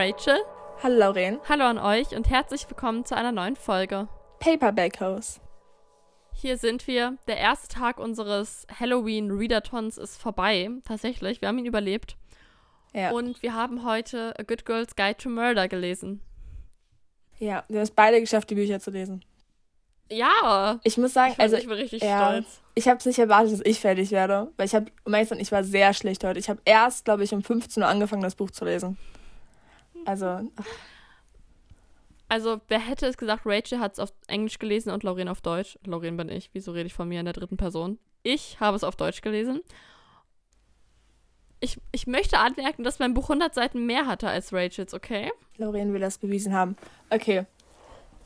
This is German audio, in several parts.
Rachel. Hallo Lauren. Hallo an euch und herzlich willkommen zu einer neuen Folge. Paperback House. Hier sind wir. Der erste Tag unseres Halloween Readathons ist vorbei. Tatsächlich, wir haben ihn überlebt. Ja. Und wir haben heute A Good Girl's Guide to Murder gelesen. Ja, wir haben es beide geschafft, die Bücher zu lesen. Ja. Ich muss sagen, ich bin, also ich bin richtig ja, stolz. Ich habe es nicht erwartet, dass ich fertig werde, weil ich habe, um sein, ich war sehr schlecht heute. Ich habe erst, glaube ich, um 15 Uhr angefangen, das Buch zu lesen. Also, ach, Also, wer hätte es gesagt, Rachel hat es auf Englisch gelesen und Lauren auf Deutsch. Lauren bin ich. Wieso rede ich von mir in der dritten Person? Ich habe es auf Deutsch gelesen. Ich, ich möchte anmerken, dass mein Buch 100 Seiten mehr hatte als Rachels, okay? Lauren will das bewiesen haben. Okay.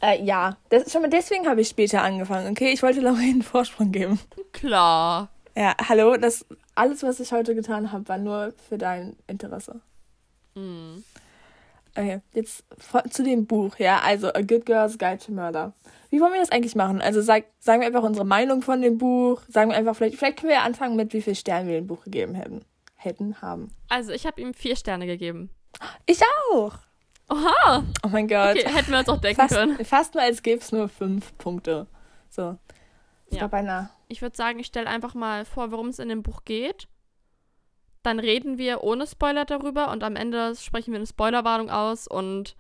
Äh, ja, das, schon mal deswegen habe ich später angefangen, okay? Ich wollte Lauren einen Vorsprung geben. Klar. Ja, hallo, das alles, was ich heute getan habe, war nur für dein Interesse. Hm. Okay, jetzt zu dem Buch, ja, also A Good Girl's Guide to Murder. Wie wollen wir das eigentlich machen? Also sag, sagen wir einfach unsere Meinung von dem Buch, sagen wir einfach, vielleicht, vielleicht können wir ja anfangen mit, wie viel Sterne wir dem Buch gegeben hätten. Hätten, haben. Also, ich habe ihm vier Sterne gegeben. Ich auch! Oha! Oh mein Gott. Okay, hätten wir uns auch denken fast, können. fast nur als gäbe es nur fünf Punkte. So. Ich Ja. glaube, beinahe. Ich würde sagen, ich stelle einfach mal vor, worum es in dem Buch geht. Dann reden wir ohne Spoiler darüber und am Ende sprechen wir eine Spoilerwarnung aus und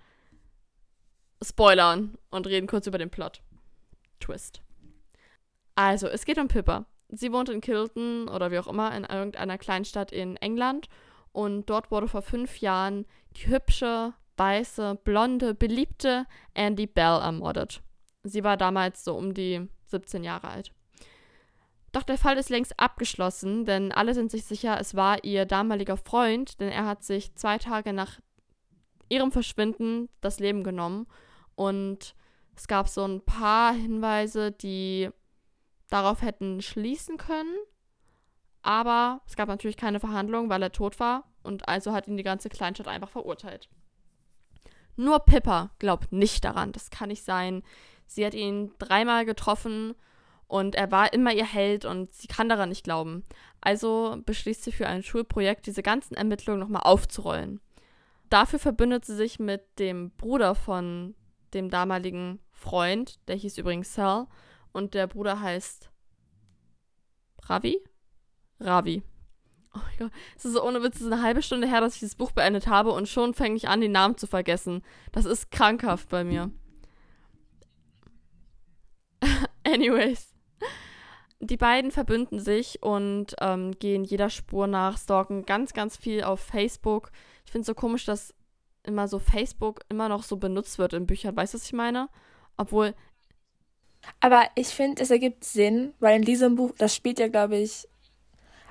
spoilern und reden kurz über den Plot. Twist. Also, es geht um Pippa. Sie wohnt in Kilton oder wie auch immer in irgendeiner Kleinstadt in England und dort wurde vor fünf Jahren die hübsche, weiße, blonde, beliebte Andy Bell ermordet. Sie war damals so um die 17 Jahre alt. Doch der Fall ist längst abgeschlossen, denn alle sind sich sicher, es war ihr damaliger Freund, denn er hat sich zwei Tage nach ihrem Verschwinden das Leben genommen. Und es gab so ein paar Hinweise, die darauf hätten schließen können. Aber es gab natürlich keine Verhandlung, weil er tot war. Und also hat ihn die ganze Kleinstadt einfach verurteilt. Nur Pippa glaubt nicht daran. Das kann nicht sein. Sie hat ihn dreimal getroffen und er war immer ihr Held und sie kann daran nicht glauben. Also beschließt sie für ein Schulprojekt, diese ganzen Ermittlungen nochmal aufzurollen. Dafür verbündet sie sich mit dem Bruder von dem damaligen Freund, der hieß übrigens Sal, und der Bruder heißt Ravi? Ravi. Oh mein Gott, es ist so ohne Witz, es ist eine halbe Stunde her, dass ich das Buch beendet habe und schon fange ich an, die Namen zu vergessen. Das ist krankhaft bei mir. Anyways. Die beiden verbünden sich und ähm, gehen jeder Spur nach, stalken ganz, ganz viel auf Facebook. Ich finde es so komisch, dass immer so Facebook immer noch so benutzt wird in Büchern. Weißt du, was ich meine? Obwohl, Aber ich finde, es ergibt Sinn, weil in diesem Buch, das spielt ja, glaube ich.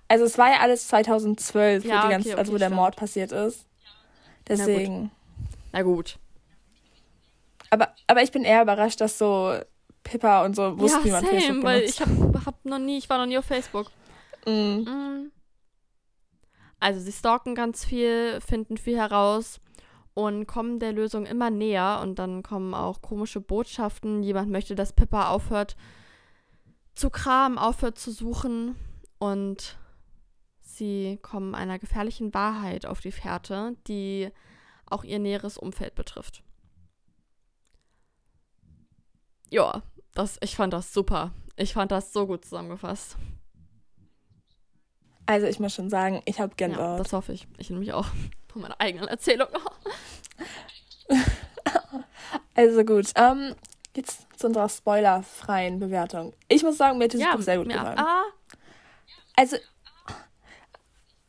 Also, es war ja alles 2012, Ja, wo, die okay, ganze, okay, also wo der stimmt. Mord passiert ist. Deswegen. na gut. Aber, aber ich bin eher überrascht, dass so Pippa und so wussten, ja, wie man same, Facebook weil benutzt. ich hab, hab noch nie, ich war noch nie auf Facebook. Mm. Mm. Also sie stalken ganz viel, finden viel heraus und kommen der Lösung immer näher und dann kommen auch komische Botschaften. Jemand möchte, dass Pippa aufhört zu kramen, aufhört zu suchen und sie kommen einer gefährlichen Wahrheit auf die Fährte, die auch ihr näheres Umfeld betrifft. Ja, das, ich fand das super. Ich fand das so gut zusammengefasst. Also, ich muss schon sagen, ich habe Ja, Gänsehaut. das hoffe ich. Ich nämlich auch. Von meiner eigenen Erzählung. also, gut. Ähm, jetzt zu unserer spoilerfreien Bewertung. Ich muss sagen, mir hat dieses ja, Buch sehr gut gefallen. Ah, Also,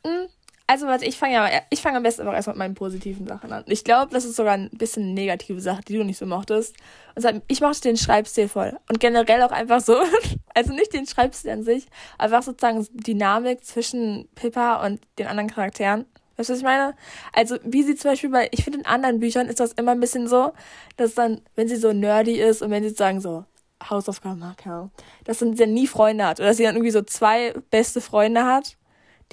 mh, also warte, ich fange ja, ich fange am besten aber erst mit meinen positiven Sachen an. Ich glaube, das ist sogar ein bisschen eine negative Sache, die du nicht so mochtest. Und zwar, ich mochte den Schreibstil voll. Und generell auch einfach so, also nicht den Schreibstil an sich, einfach sozusagen Dynamik zwischen Pippa und den anderen Charakteren. Weißt du, was ich meine? Also, wie sie zum Beispiel bei, ich finde in anderen Büchern ist das immer ein bisschen so, dass dann, wenn sie so nerdy ist und wenn sie sagen so, Hausaufgaben, okay, dass sie dann nie Freunde hat. Oder dass sie dann irgendwie so zwei beste Freunde hat,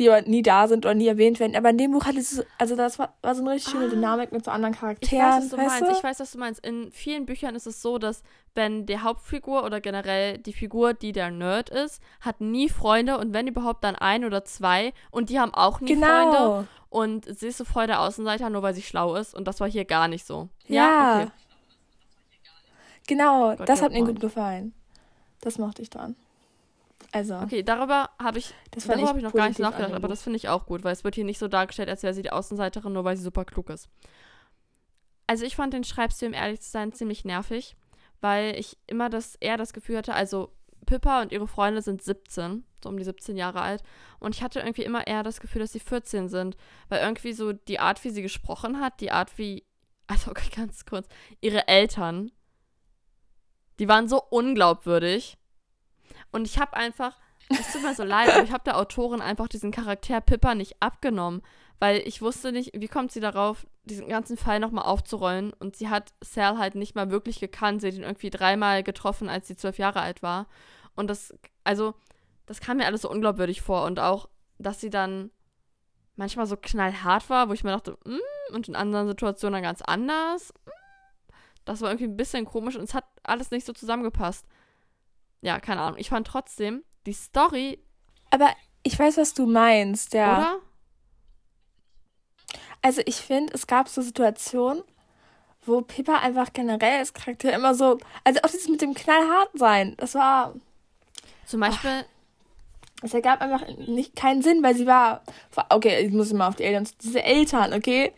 die aber nie da sind oder nie erwähnt werden. Aber in dem Buch hatte es, also das war, war so eine richtig schöne Ah. Dynamik mit so anderen Ich Charakteren. weiß, was du weißt meinst. du? Ich weiß, was du meinst. In vielen Büchern ist es so, dass wenn die Hauptfigur oder generell die Figur, die der Nerd ist, hat nie Freunde und wenn überhaupt dann ein oder zwei und die haben auch nie Freunde genau. und sie ist so voll der Außenseiter, nur weil sie schlau ist und das war hier gar nicht so. Ja. okay. Genau, Got das hat mir gut gefallen. Das mochte ich dran. Also, Okay, darüber habe ich, darüber habe ich noch gar nicht nachgedacht, aber das finde ich auch gut, weil es wird hier nicht so dargestellt, als wäre sie die Außenseiterin, nur weil sie super klug ist. Also ich fand den Schreibstil, um ehrlich zu sein, ziemlich nervig, weil ich immer das, eher das Gefühl hatte, also Pippa und ihre Freunde sind 17, so um die 17 Jahre alt, und ich hatte irgendwie immer eher das Gefühl, dass sie 14 sind, weil irgendwie so die Art, wie sie gesprochen hat, die Art, wie, also okay, ganz kurz, ihre Eltern, die waren so unglaubwürdig. Und ich habe einfach, es tut mir so leid, aber ich habe der Autorin einfach diesen Charakter Pippa nicht abgenommen, weil ich wusste nicht, wie kommt sie darauf, diesen ganzen Fall nochmal aufzurollen. Und sie hat Sal halt nicht mal wirklich gekannt. Sie hat ihn irgendwie dreimal getroffen, als sie zwölf Jahre alt war. Und das, also, das kam mir alles so unglaubwürdig vor. Und auch, dass sie dann manchmal so knallhart war, wo ich mir dachte, mm, und in anderen Situationen dann ganz anders. Mm. Das war irgendwie ein bisschen komisch und es hat alles nicht so zusammengepasst. Ja, keine Ahnung. Ich fand trotzdem die Story, Aber ich weiß, was du meinst, ja. oder? Also ich finde, es gab so Situationen, wo Pippa einfach generell als Charakter immer so, also auch dieses mit dem knallhart sein, das war, Zum Beispiel, es ergab einfach nicht keinen Sinn, weil sie war, okay, ich muss immer auf die Eltern, diese Eltern, okay?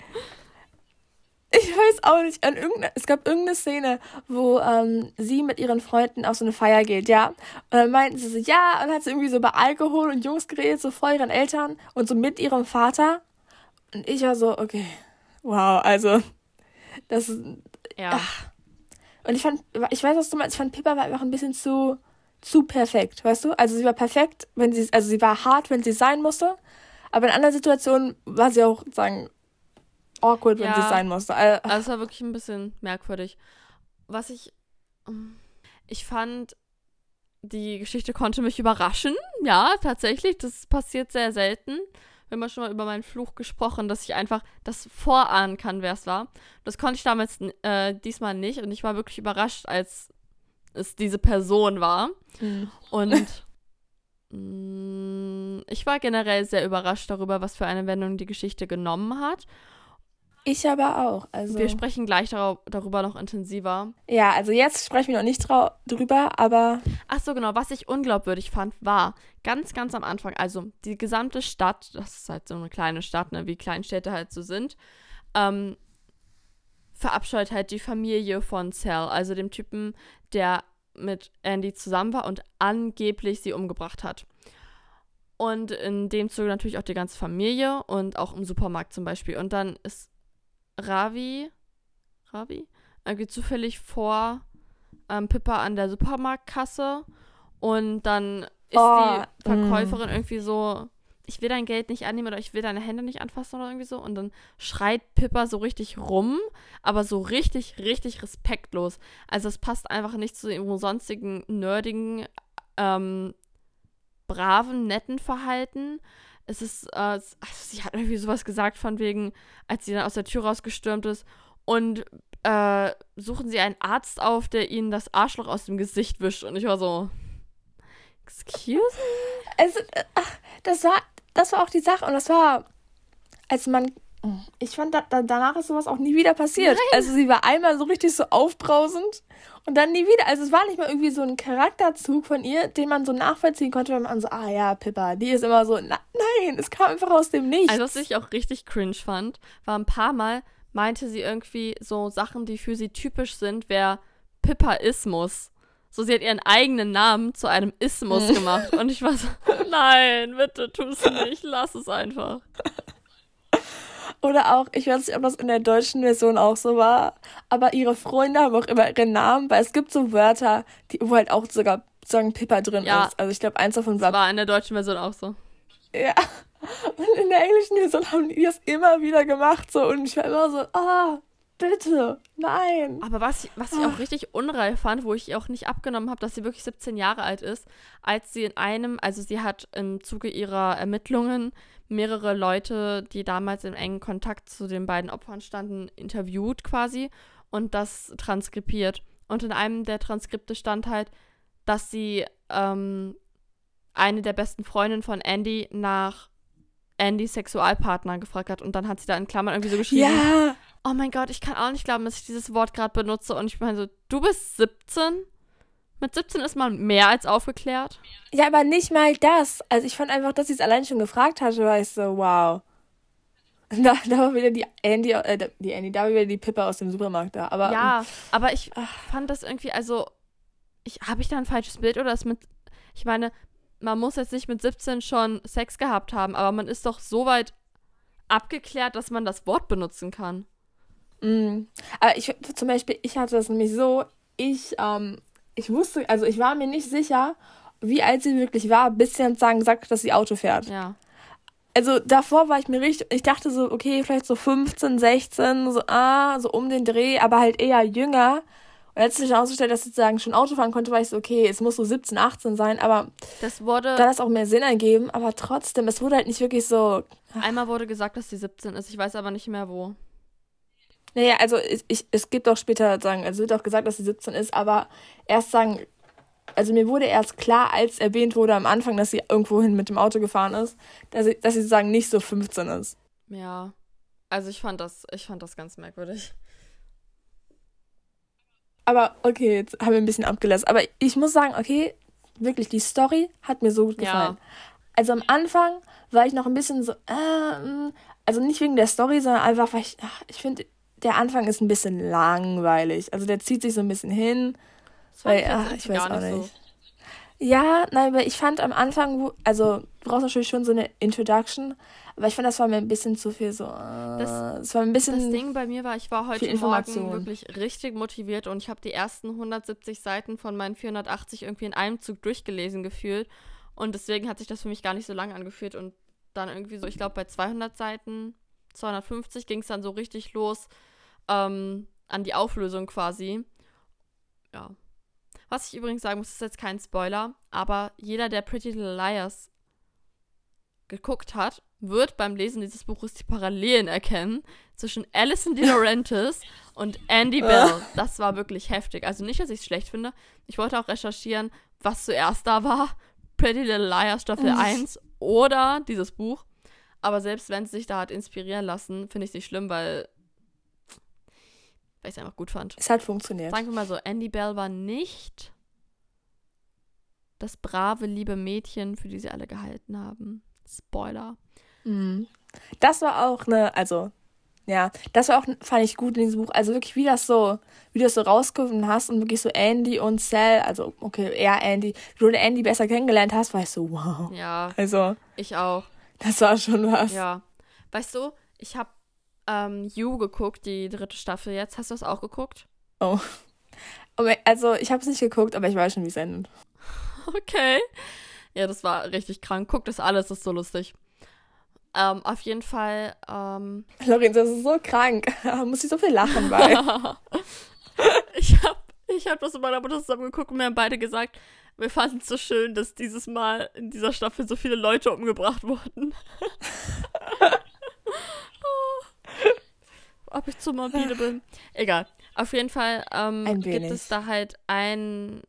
Ich weiß auch nicht, an irgendeine, es gab irgendeine Szene, wo ähm, sie mit ihren Freunden auf so eine Feier geht, ja. Und dann meinten sie so, ja, und hat sie irgendwie so über Alkohol und Jungs geredet, so vor ihren Eltern und so mit ihrem Vater. Und ich war so, okay, wow, also, das ist, ja. und ich fand, ich weiß, was du meinst, ich fand Pippa war einfach ein bisschen zu, zu perfekt, weißt du? Also sie war perfekt, wenn sie, also sie war hart, wenn sie sein musste, aber in anderen Situationen war sie auch, sagen, awkward, wenn Ja. sie sein musste. Also, Also es war wirklich ein bisschen merkwürdig. Was ich. ähm, Ich fand, die Geschichte konnte mich überraschen. Ja, tatsächlich. Das passiert sehr selten. Wir haben schon mal über meinen Fluch gesprochen, dass ich einfach das vorahnen kann, wer es war. Das konnte ich damals äh, diesmal nicht und ich war wirklich überrascht, als es diese Person war. hm. Und mh, ich war generell sehr überrascht darüber, was für eine Wendung die Geschichte genommen hat. Ich aber auch. Also, Wir sprechen gleich darau- darüber noch intensiver. ja, also jetzt sprechen wir noch nicht drüber, aber Ach so, genau. Was ich unglaubwürdig fand, war ganz, ganz am Anfang, also die gesamte Stadt, das ist halt so eine kleine Stadt, ne, wie Kleinstädte halt so sind, ähm, verabscheut halt die Familie von Cell, also dem Typen, der mit Andy zusammen war und angeblich sie umgebracht hat. Und in dem Zuge natürlich auch die ganze Familie und auch im Supermarkt zum Beispiel. Und dann ist Ravi, Ravi, irgendwie zufällig vor ähm, Pippa an der Supermarktkasse und dann ist Oh, die Verkäuferin irgendwie so, ich will dein Geld nicht annehmen oder ich will deine Hände nicht anfassen oder irgendwie so und dann schreit Pippa so richtig rum, aber so richtig, richtig respektlos. Also es passt einfach nicht zu ihrem sonstigen nerdigen, ähm, braven, netten Verhalten. Es ist, äh, also sie hat irgendwie sowas gesagt von wegen, als sie dann aus der Tür rausgestürmt ist und äh, suchen sie einen Arzt auf, der ihnen das Arschloch aus dem Gesicht wischt. Und ich war so, excuse? Also, äh, ach, das war, das war auch die Sache und das war, als man, ich fand, da, da, danach ist sowas auch nie wieder passiert. Also sie war einmal so richtig so aufbrausend und dann nie wieder. Also es war nicht mal irgendwie so ein Charakterzug von ihr, den man so nachvollziehen konnte, wenn man so, ah ja, Pippa, die ist immer so, na, nein, es kam einfach aus dem Nichts. Also, was ich auch richtig cringe fand, war ein paar Mal meinte sie irgendwie so Sachen, die für sie typisch sind, wäre Pippaismus. So, sie hat ihren eigenen Namen zu einem Ismus gemacht. Und ich war so, nein, bitte tu es nicht, lass es einfach. Oder auch, ich weiß nicht, ob das in der deutschen Version auch so war, aber ihre Freunde haben auch immer ihren Namen, weil es gibt so Wörter, die, wo halt auch sogar sagen Pippa drin Ja. ist. Also ich glaube, eins davon war Das war in der deutschen Version auch so. Ja. Und in der englischen Version haben die das immer wieder gemacht so und ich war immer so, ah, bitte, nein. Aber was, was ich auch richtig unreif fand, wo ich auch nicht abgenommen habe, dass sie wirklich 17 Jahre alt ist, als sie in einem, also sie hat im Zuge ihrer Ermittlungen mehrere Leute, die damals im engen Kontakt zu den beiden Opfern standen, interviewt quasi und das transkribiert. Und in einem der Transkripte stand halt, dass sie ähm, eine der besten Freundinnen von Andy nach Andys Sexualpartner gefragt hat. Und dann hat sie da in Klammern irgendwie so geschrieben, Ja. oh mein Gott, ich kann auch nicht glauben, dass ich dieses Wort gerade benutze. Und ich meine so, du bist 17? Mit 17 ist man mehr als aufgeklärt. Ja, aber nicht mal das. Also ich fand einfach, dass sie es allein schon gefragt hatte, war ich so, wow. Da, da war wieder die Andy, äh, die Andy, da war wieder die Pippa aus dem Supermarkt da. Aber Ja, aber ich Ach. fand das irgendwie, also, ich, habe ich da ein falsches Bild oder ist mit, ich meine, man muss jetzt nicht mit 17 schon Sex gehabt haben, aber man ist doch so weit abgeklärt, dass man das Wort benutzen kann. Mm. Aber ich zum Beispiel, ich hatte das nämlich so, ich, ähm, ich wusste, also ich war mir nicht sicher, wie alt sie wirklich war, bis sie dann sagen, gesagt hat, dass sie Auto fährt. Ja. Also davor war ich mir richtig, ich dachte so, okay, vielleicht so 15, 16, so, ah, so um den Dreh, aber halt eher jünger. Und als sich dann ausgestellt, dass sie sozusagen schon Auto fahren konnte, war ich so, okay, es muss so 17, 18 sein, aber Das wurde, dann hat es auch mehr Sinn ergeben, aber trotzdem, es wurde halt nicht wirklich so, einmal wurde gesagt, dass sie 17 ist, ich weiß aber nicht mehr wo. Naja, also ich, ich, es gibt auch später sagen, also wird auch gesagt, dass sie 17 ist, aber erst sagen, also mir wurde erst klar, als erwähnt wurde am Anfang, dass sie irgendwohin mit dem Auto gefahren ist, dass sie, dass sie sozusagen nicht so 15 ist. Ja. Also ich fand das, ich fand das ganz merkwürdig. Aber okay, jetzt haben wir ein bisschen abgelassen. Aber ich muss sagen, okay, wirklich, die Story hat mir so gut Ja. gefallen. Also am Anfang war ich noch ein bisschen so, äh, mm, also nicht wegen der Story, sondern einfach, weil ich, ach, ich finde, der Anfang ist ein bisschen langweilig. Also der zieht sich so ein bisschen hin. Das Weil, ach, ich weiß auch nicht nicht. Ja, nein, weil ich fand am Anfang, also du brauchst natürlich schon so eine Introduction, aber ich fand, das war mir ein bisschen zu viel so. Äh, Das- es war ein bisschen. Das Ding bei mir war, ich war heute Morgen wirklich richtig motiviert und ich habe die ersten 170 Seiten von meinen 480 irgendwie in einem Zug durchgelesen gefühlt. Und deswegen hat sich das für mich gar nicht so lange angefühlt. Und dann irgendwie so, ich glaube, bei 200 Seiten, 250 ging es dann so richtig los ähm, an die Auflösung quasi. Ja. Was ich übrigens sagen muss, ist jetzt kein Spoiler, aber jeder, der Pretty Little Liars geguckt hat, wird beim Lesen dieses Buches die Parallelen erkennen zwischen Alison De Laurentiis und Andy Bell. Das war wirklich heftig. Also nicht, dass ich es schlecht finde. Ich wollte auch recherchieren, was zuerst da war. Pretty Little Liars Staffel 1 oder dieses Buch. Aber selbst wenn sie sich da hat inspirieren lassen, finde ich es nicht schlimm, weil, weil ich es einfach gut fand. es hat funktioniert. Sagen wir mal so, Andy Bell war nicht das brave, liebe Mädchen, für die sie alle gehalten haben. Spoiler. Mhm. Das war auch eine, also, ja, das war auch, fand ich gut in diesem Buch. Also wirklich, wie das so, wie du das so rausgefunden hast und wirklich so Andy und Sal, also, okay, eher Andy, wie du Andy besser kennengelernt hast, war ich so, wow. Ja, Also, ich auch. das war schon was. Ja. Weißt du, ich habe ähm, You geguckt, die dritte Staffel jetzt. Hast du das auch geguckt? Oh. Also, ich habe es nicht geguckt, aber ich weiß schon, wie es endet. Okay. Ja, das war richtig krank. Guckt das alles, das ist so lustig. Ähm, auf jeden Fall, ähm, Lorenzo, das ist so krank. Da muss ich so viel lachen bei. ich habe ich hab das mit meiner Mutter zusammen geguckt und wir haben beide gesagt, wir fanden es so schön, dass dieses Mal in dieser Staffel so viele Leute umgebracht wurden. Ob ich zu morbide bin. Egal. Auf jeden Fall ähm, gibt es da halt einen,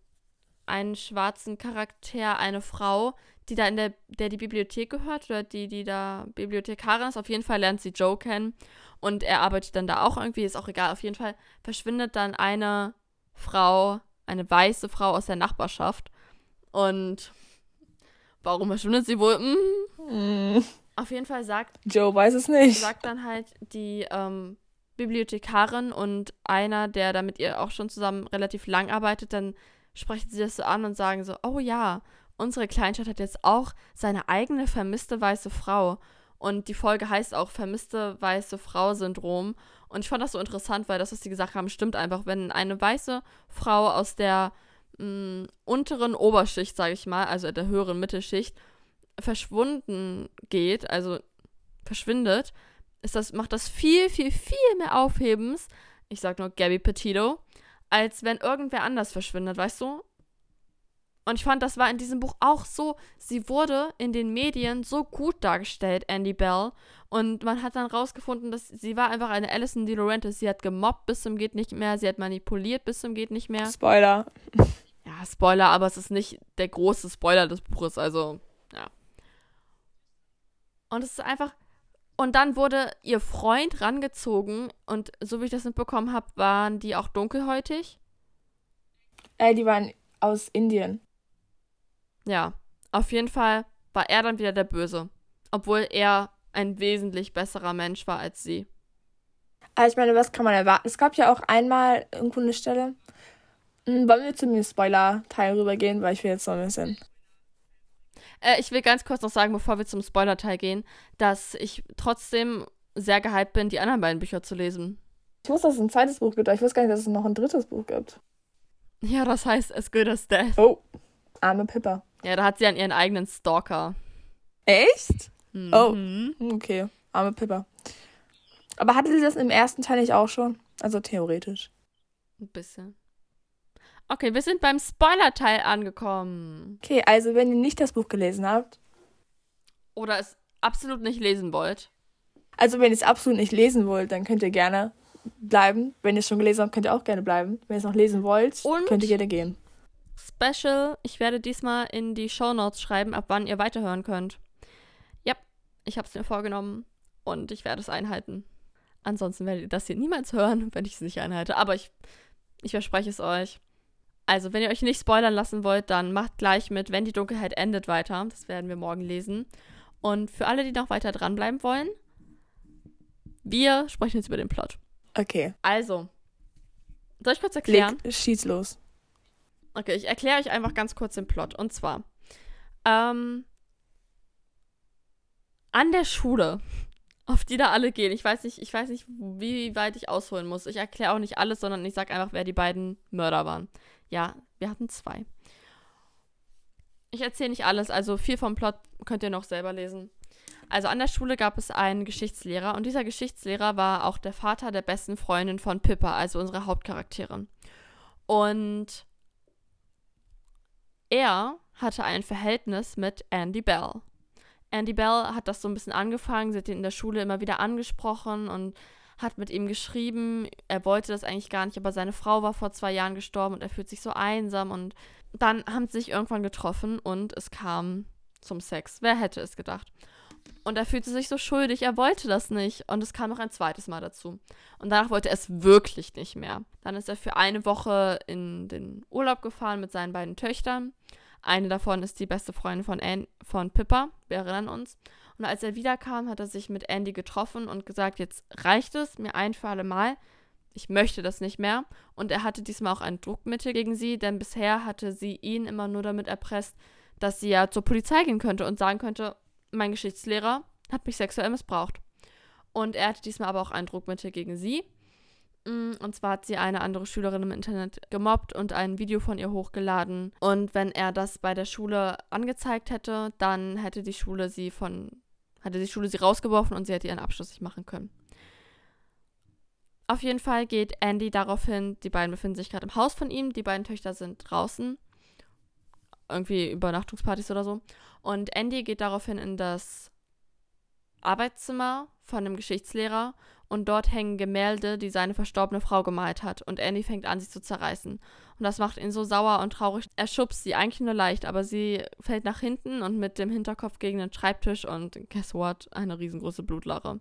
einen schwarzen Charakter, eine Frau, die da in der, der die Bibliothek gehört oder die, die da Bibliothekarin ist. Auf jeden Fall lernt sie Joe kennen und er arbeitet dann da auch irgendwie, ist auch egal. Auf jeden Fall verschwindet dann eine Frau, eine weiße Frau aus der Nachbarschaft. Und warum verschwindet sie wohl? Hm. Mm, Auf jeden Fall sagt Joe weiß es nicht. sagt dann halt die ähm, Bibliothekarin und einer, der da mit ihr auch schon zusammen relativ lang arbeitet, dann sprechen sie das so an und sagen so, oh ja, unsere Kleinstadt hat jetzt auch seine eigene vermisste weiße Frau. Und die Folge heißt auch vermisste weiße Frau-Syndrom. Und ich fand das so interessant, weil das, was sie gesagt haben, stimmt einfach. Wenn eine weiße Frau aus der mh, unteren Oberschicht, sage ich mal, also der höheren Mittelschicht, verschwunden geht, also verschwindet, ist das, macht das viel, viel, viel mehr Aufhebens, ich sag nur Gabby Petito, als wenn irgendwer anders verschwindet, weißt du? Und ich fand, das war in diesem Buch auch so, sie wurde in den Medien so gut dargestellt, Andy Bell. Und man hat dann rausgefunden, dass sie war einfach eine Alison DeLaurentis. Sie hat gemobbt bis zum geht nicht mehr, sie hat manipuliert bis zum geht nicht mehr. Spoiler. Ja, Spoiler, aber es ist nicht der große Spoiler des Buches, also ja. Und es ist einfach und dann wurde ihr Freund rangezogen und so wie ich das mitbekommen habe, waren die auch dunkelhäutig. Äh, die waren aus Indien. Ja, auf jeden Fall war er dann wieder der Böse. Obwohl er ein wesentlich besserer Mensch war als sie. Also ich meine, was kann man erwarten? Es gab ja auch einmal irgendwo eine Stelle. Hm, wollen wir zu dem Spoiler-Teil rübergehen, weil ich will jetzt noch ein bisschen. Äh, ich will ganz kurz noch sagen, bevor wir zum Spoiler-Teil gehen, dass ich trotzdem sehr gehypt bin, die anderen beiden Bücher zu lesen. Ich wusste, dass es ein zweites Buch gibt, aber ich wusste gar nicht, dass es noch ein drittes Buch gibt. Ja, das heißt As Good as Death. Oh, arme Pippa. Ja, da hat sie an ihren eigenen Stalker. Echt? Mhm. Oh. Okay, arme Pippa. Aber hatte sie das im ersten Teil nicht auch schon? Also theoretisch. Ein bisschen. Okay, wir sind beim Spoiler-Teil angekommen. Okay, also wenn ihr nicht das Buch gelesen habt, Oder es absolut nicht lesen wollt. also wenn ihr es absolut nicht lesen wollt, dann könnt ihr gerne bleiben. Wenn ihr es schon gelesen habt, könnt ihr auch gerne bleiben. Wenn ihr es noch lesen wollt, Und? könnt ihr gerne gehen. Special, ich werde diesmal in die Shownotes schreiben, ab wann ihr weiterhören könnt. Ja, ich habe es mir vorgenommen und ich werde es einhalten. Ansonsten werdet ihr das hier niemals hören, wenn ich es nicht einhalte. Aber ich, ich verspreche es euch. Also, wenn ihr euch nicht spoilern lassen wollt, dann macht gleich mit, wenn die Dunkelheit endet, weiter. Das werden wir morgen lesen. Und für alle, die noch weiter dranbleiben wollen, wir sprechen jetzt über den Plot. Okay. Also, soll ich kurz erklären? Leg, schieß los. Okay, ich erkläre euch einfach ganz kurz den Plot. Und zwar, ähm, an der Schule, auf die da alle gehen, ich weiß nicht, ich weiß nicht, wie weit ich ausholen muss. Ich erkläre auch nicht alles, sondern ich sage einfach, wer die beiden Mörder waren. Ja, wir hatten zwei. Ich erzähle nicht alles, also viel vom Plot könnt ihr noch selber lesen. Also an der Schule gab es einen Geschichtslehrer und dieser Geschichtslehrer war auch der Vater der besten Freundin von Pippa, also unsere Hauptcharakterin. Und er hatte ein Verhältnis mit Andy Bell. Andy Bell hat das so ein bisschen angefangen, sie hat ihn in der Schule immer wieder angesprochen und hat mit ihm geschrieben. Er wollte das eigentlich gar nicht, aber seine Frau war vor zwei Jahren gestorben und er fühlt sich so einsam. Und dann haben sie sich irgendwann getroffen und es kam zum Sex. Wer hätte es gedacht? Und er fühlte sich so schuldig, er wollte das nicht. Und es kam noch ein zweites Mal dazu. Und danach wollte er es wirklich nicht mehr. Dann ist er für eine Woche in den Urlaub gefahren mit seinen beiden Töchtern. Eine davon ist die beste Freundin von, Ann, von Pippa, wir erinnern uns. Und als er wiederkam, hat er sich mit Andy getroffen und gesagt, jetzt reicht es mir ein für alle Mal. Ich möchte das nicht mehr. Und er hatte diesmal auch ein Druckmittel gegen sie, denn bisher hatte sie ihn immer nur damit erpresst, dass sie ja zur Polizei gehen könnte und sagen könnte, mein Geschichtslehrer hat mich sexuell missbraucht. Und er hatte diesmal aber auch ein Druckmittel gegen sie. Und zwar hat sie eine andere Schülerin im Internet gemobbt und ein Video von ihr hochgeladen. Und wenn er das bei der Schule angezeigt hätte, dann hätte die Schule sie von, hatte die Schule sie rausgeworfen und sie hätte ihren Abschluss nicht machen können. Auf jeden Fall geht Andy daraufhin, die beiden befinden sich gerade im Haus von ihm, die beiden Töchter sind draußen. Irgendwie Übernachtungspartys oder so. Und Andy geht daraufhin in das Arbeitszimmer von dem Geschichtslehrer und dort hängen Gemälde, die seine verstorbene Frau gemalt hat. Und Andy fängt an, sie zu zerreißen. Und das macht ihn so sauer und traurig. Er schubst sie eigentlich nur leicht, aber sie fällt nach hinten und mit dem Hinterkopf gegen den Schreibtisch und guess what? Eine riesengroße Blutlache.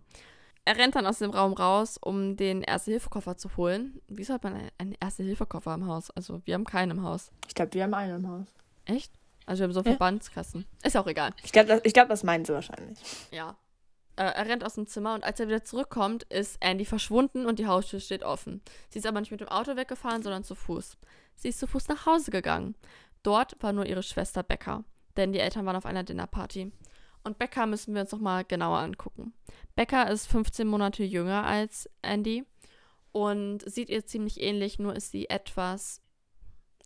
Er rennt dann aus dem Raum raus, um den Erste-Hilfe-Koffer zu holen. Wieso hat man einen Erste-Hilfe-Koffer im Haus? Also, wir haben keinen im Haus. Ich glaube, wir haben einen im Haus. Echt? Also, wir haben so Ja. Verbandskassen. Ist auch egal. Ich glaube, das, ich glaub, das meinen sie wahrscheinlich. Ja. Äh, er rennt aus dem Zimmer und als er wieder zurückkommt, ist Andy verschwunden und die Haustür steht offen. Sie ist aber nicht mit dem Auto weggefahren, sondern zu Fuß. Sie ist zu Fuß nach Hause gegangen. Dort war nur ihre Schwester Becca, denn die Eltern waren auf einer Dinnerparty. Und Becca müssen wir uns nochmal genauer angucken. Becca ist 15 Monate jünger als Andy und sieht ihr ziemlich ähnlich, nur ist sie etwas.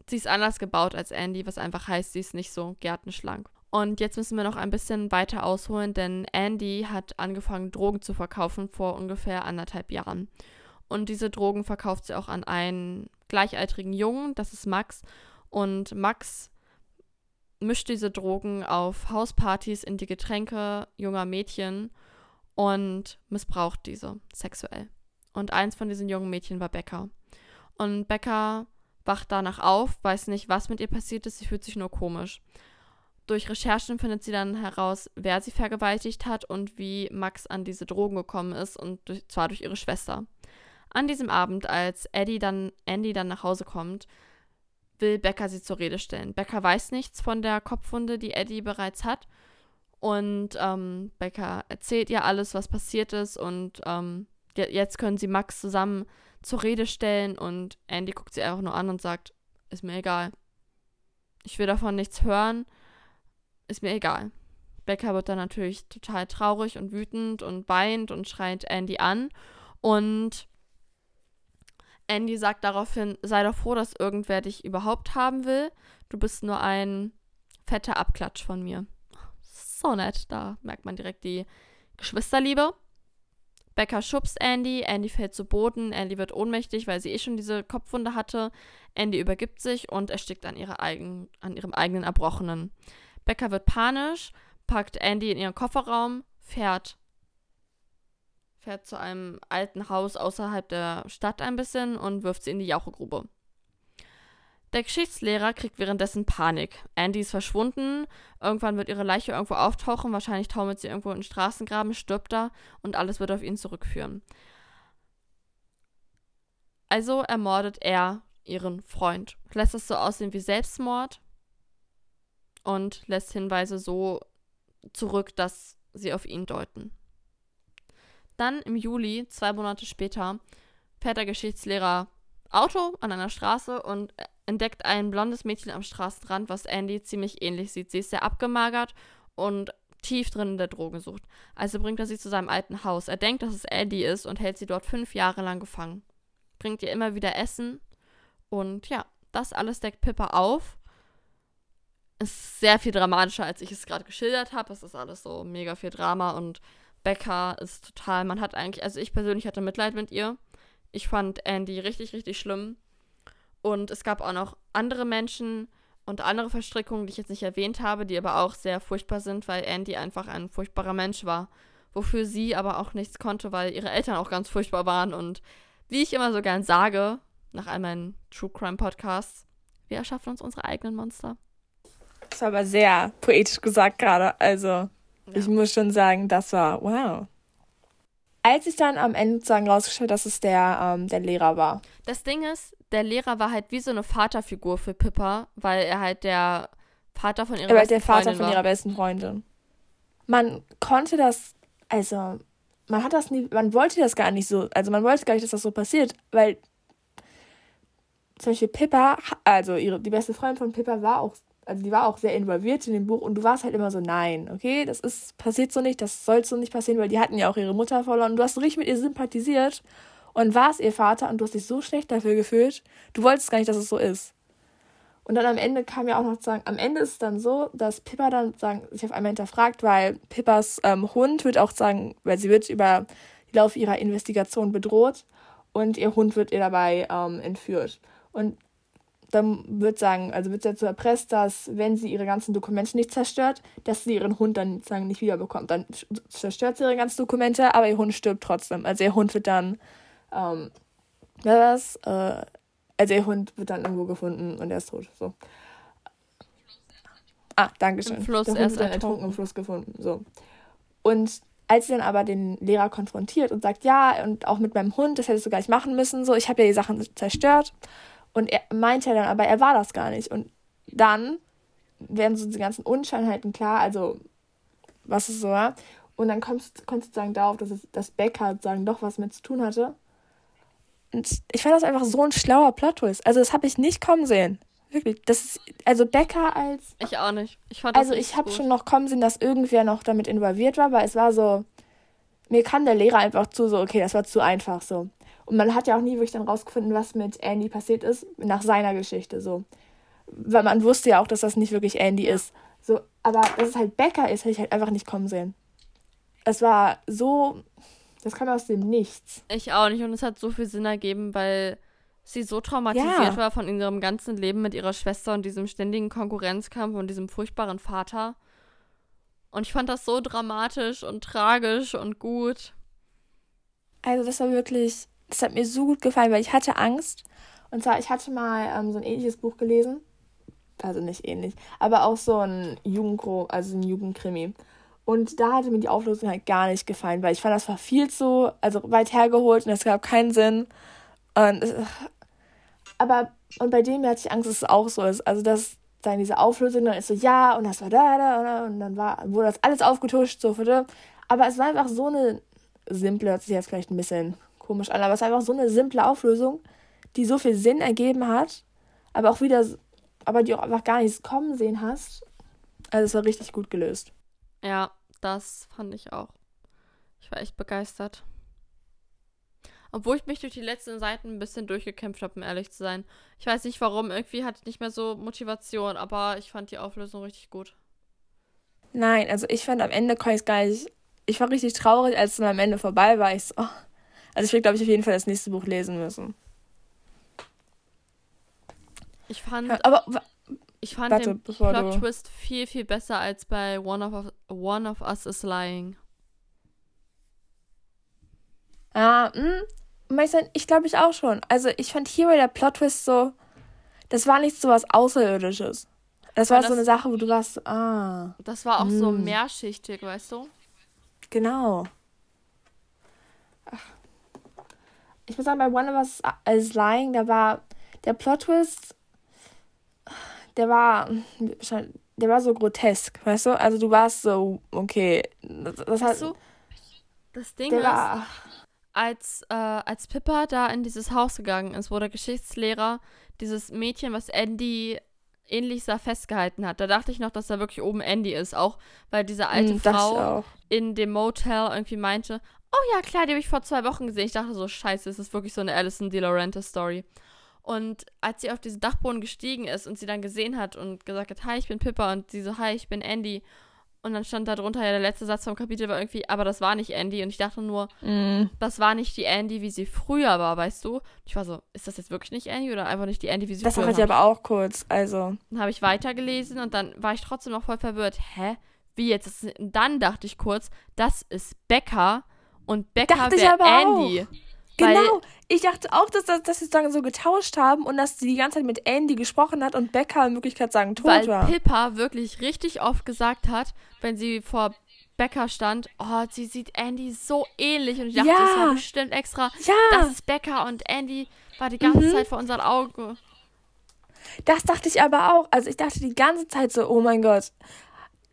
Sie ist anders gebaut als Andy, was einfach heißt, sie ist nicht so gärtenschlank. Und jetzt müssen wir noch ein bisschen weiter ausholen, denn Andy hat angefangen, Drogen zu verkaufen vor ungefähr anderthalb Jahren. Und diese Drogen verkauft sie auch an einen gleichaltrigen Jungen, das ist Max. Und Max mischt diese Drogen auf Hauspartys in die Getränke junger Mädchen und missbraucht diese sexuell. Und eins von diesen jungen Mädchen war Becca. Und Becca wacht danach auf, weiß nicht, was mit ihr passiert ist, sie fühlt sich nur komisch. Durch Recherchen findet sie dann heraus, wer sie vergewaltigt hat und wie Max an diese Drogen gekommen ist, und durch, zwar durch ihre Schwester. An diesem Abend, als Eddie dann, Andy dann nach Hause kommt, will Becca sie zur Rede stellen. Becca weiß nichts von der Kopfwunde, die Eddie bereits hat. Und ähm, Becca erzählt ihr alles, was passiert ist. Und ähm, jetzt können sie Max zusammen zur Rede stellen. Und Andy guckt sie einfach nur an und sagt, ist mir egal. Ich will davon nichts hören. Ist mir egal. Becca wird dann natürlich total traurig und wütend und weint und schreit Andy an. Und Andy sagt daraufhin, sei doch froh, dass irgendwer dich überhaupt haben will. Du bist nur ein fetter Abklatsch von mir. So nett, da merkt man direkt die Geschwisterliebe. Becca schubst Andy, Andy fällt zu Boden, Andy wird ohnmächtig, weil sie eh schon diese Kopfwunde hatte. Andy übergibt sich und erstickt an, ihre eigen, an ihrem eigenen Erbrochenen. Becca wird panisch, packt Andy in ihren Kofferraum, fährt fährt zu einem alten Haus außerhalb der Stadt ein bisschen und wirft sie in die Jauchegrube. Der Geschichtslehrer kriegt währenddessen Panik. Andy ist verschwunden, irgendwann wird ihre Leiche irgendwo auftauchen, wahrscheinlich taumelt sie irgendwo in den Straßengraben, stirbt da und alles wird auf ihn zurückführen. Also ermordet er ihren Freund, lässt es so aussehen wie Selbstmord und lässt Hinweise so zurück, dass sie auf ihn deuten. Dann im Juli, zwei Monate später, fährt der Geschichtslehrer Auto an einer Straße und entdeckt ein blondes Mädchen am Straßenrand, was Andy ziemlich ähnlich sieht. Sie ist sehr abgemagert und tief drin in der Drogensucht. Also bringt er sie zu seinem alten Haus. Er denkt, dass es Andy ist und hält sie dort fünf Jahre lang gefangen. Bringt ihr immer wieder Essen und ja, das alles deckt Pippa auf. Ist sehr viel dramatischer, als ich es gerade geschildert habe. Es ist alles so mega viel Drama und Becca ist total, man hat eigentlich, also ich persönlich hatte Mitleid mit ihr. Ich fand Andy richtig, richtig schlimm. Und es gab auch noch andere Menschen und andere Verstrickungen, die ich jetzt nicht erwähnt habe, die aber auch sehr furchtbar sind, weil Andy einfach ein furchtbarer Mensch war. Wofür sie aber auch nichts konnte, weil ihre Eltern auch ganz furchtbar waren. Und wie ich immer so gern sage, nach all meinen True Crime Podcasts, wir erschaffen uns unsere eigenen Monster. Das war aber sehr poetisch gesagt gerade. Also, ich muss schon sagen, das war wow. Als ich dann am Ende sozusagen rausgestellt, dass es der, ähm, der Lehrer war. Das Ding ist, der Lehrer war halt wie so eine Vaterfigur für Pippa, weil er halt der Vater von ihrer er besten der Vater Freundin von war. ihrer besten Freundin. Man konnte das, also man hat das nie, man wollte das gar nicht so, also man wollte gar nicht, dass das so passiert, weil zum Beispiel Pippa, also ihre, die beste Freundin von Pippa war auch also die war auch sehr involviert in dem Buch und du warst halt immer so, nein, okay, das ist, passiert so nicht, das soll so nicht passieren, weil die hatten ja auch ihre Mutter verloren du hast richtig mit ihr sympathisiert und warst ihr Vater und du hast dich so schlecht dafür gefühlt, du wolltest gar nicht, dass es so ist. Und dann am Ende kam ja auch noch zu sagen, am Ende ist es dann so, dass Pippa dann sagen, sich auf einmal hinterfragt, weil Pippas ähm, Hund wird auch sagen, weil sie wird über die Lauf ihrer Investigation bedroht und ihr Hund wird ihr dabei ähm, entführt. Und dann wird sagen, also wird sie dazu erpresst, dass wenn sie ihre ganzen Dokumente nicht zerstört, dass sie ihren Hund dann sagen nicht wiederbekommt. Dann zerstört sie ihre ganzen Dokumente, aber ihr Hund stirbt trotzdem. Also ihr Hund wird dann, ähm, was? Äh, also ihr Hund wird dann irgendwo gefunden und er ist tot. So. Ah, danke schön. Im Fluss, Der Hund er ist dann ertrunken im Fluss gefunden. So. Und als sie dann aber den Lehrer konfrontiert und sagt, ja, und auch mit meinem Hund, das hättest du gar nicht machen müssen, so, ich habe ja die Sachen zerstört. Und er meinte dann aber, er war das gar nicht. Und dann werden so die ganzen Unscheinheiten klar, also was es so war. Und dann kommst, kommst du sozusagen darauf, dass, es, dass Becker sozusagen doch was mit zu tun hatte. Und ich fand das einfach so ein schlauer Plot-Twist. Also das habe ich nicht kommen sehen. Wirklich. Das ist, also Becker als. Ich auch nicht. Ich fand das Also ich habe schon noch kommen sehen, dass irgendwer noch damit involviert war, weil es war so. Mir kam der Lehrer einfach zu, so, okay, das war zu einfach so. Und man hat ja auch nie wirklich dann rausgefunden, was mit Andy passiert ist, nach seiner Geschichte so. Weil man wusste ja auch, dass das nicht wirklich Andy ist. So, aber dass es halt Becker ist, hätte ich halt einfach nicht kommen sehen. Es war so. Das kam aus dem Nichts. Ich auch nicht. Und es hat so viel Sinn ergeben, weil sie so traumatisiert ja. war von ihrem ganzen Leben mit ihrer Schwester und diesem ständigen Konkurrenzkampf und diesem furchtbaren Vater. Und ich fand das so dramatisch und tragisch und gut. Also das war wirklich, das hat mir so gut gefallen, weil ich hatte Angst. Und zwar, ich hatte mal ähm, so ein ähnliches Buch gelesen. Also nicht ähnlich, aber auch so ein Jugendgro, also ein Jugendkrimi. Und da hatte mir die Auflösung halt gar nicht gefallen, weil ich fand, das war viel zu, also weit hergeholt und es gab keinen Sinn. Und aber, und bei dem hatte ich Angst, dass es auch so ist. Also, dass dann diese Auflösung dann ist so, ja, und das war da, da, da, und dann war, wurde das alles aufgetuscht, so, aber es war einfach so eine simple, hört sich jetzt vielleicht ein bisschen komisch an, aber es war einfach so eine simple Auflösung, die so viel Sinn ergeben hat, aber auch wieder, aber die auch einfach gar nichts kommen sehen hast. Also es war richtig gut gelöst. Ja, das fand ich auch. Ich war echt begeistert. Obwohl ich mich durch die letzten Seiten ein bisschen durchgekämpft habe, um ehrlich zu sein. Ich weiß nicht warum, irgendwie hatte ich nicht mehr so Motivation, aber ich fand die Auflösung richtig gut. Nein, also ich fand am Ende kann ich gar nicht. Ich war richtig traurig, als es dann am Ende vorbei war. Ich so, oh. Also ich will, glaube ich, auf jeden Fall das nächste Buch lesen müssen. Ich fand. aber ich fand warte, den Plot-Twist viel, viel besser als bei One of, One of Us is Lying. Ah, mh, ich glaube ich auch schon. Also ich fand hier bei der Plot-Twist so, das war nicht so was Außerirdisches. Das war das, so eine Sache, wo du warst, ah. Das war auch mh. so hm. mehrschichtig, weißt du? Genau. Ach. Ich muss sagen, bei One of Us is Lying, da war der Plot-Twist, der war, der war so grotesk, weißt du? Also du warst so, okay. Das, das hat, du, das Ding ist, war, als, äh, als Pippa da in dieses Haus gegangen ist, wo der Geschichtslehrer dieses Mädchen, was Andy ähnlich sah, festgehalten hat. Da dachte ich noch, dass da wirklich oben Andy ist, auch weil diese alte hm, Frau in dem Motel irgendwie meinte, oh ja, klar, die habe ich vor zwei Wochen gesehen. Ich dachte so, scheiße, ist das wirklich so eine Alison De Laurentiis Story. Und als sie auf diesen Dachboden gestiegen ist und sie dann gesehen hat und gesagt hat, hi, ich bin Pippa und sie so, hi, ich bin Andy und dann stand da drunter, ja, der letzte Satz vom Kapitel war irgendwie, aber das war nicht Andy. Und ich dachte nur, mm. das war nicht die Andy, wie sie früher war, weißt du? Und ich war so, ist das jetzt wirklich nicht Andy oder einfach nicht die Andy, wie sie das früher war? Das hatte ich aber auch kurz, also. Dann habe ich weitergelesen und dann war ich trotzdem noch voll verwirrt. Hä? Wie jetzt? Und dann dachte ich kurz, das ist Becca und Becca wäre Andy. Auch. Genau, ich dachte auch, dass, dass, dass sie sagen, so getauscht haben und dass sie die ganze Zeit mit Andy gesprochen hat und Becca in Wirklichkeit sagen tot weil war. Weil Pippa wirklich richtig oft gesagt hat, wenn sie vor Becca stand, oh, sie sieht Andy so ähnlich und ich dachte, ja. das war bestimmt extra, ja. das ist Becca und Andy war die ganze mhm. Zeit vor unseren Augen. Das dachte ich aber auch. Also ich dachte die ganze Zeit so, oh mein Gott,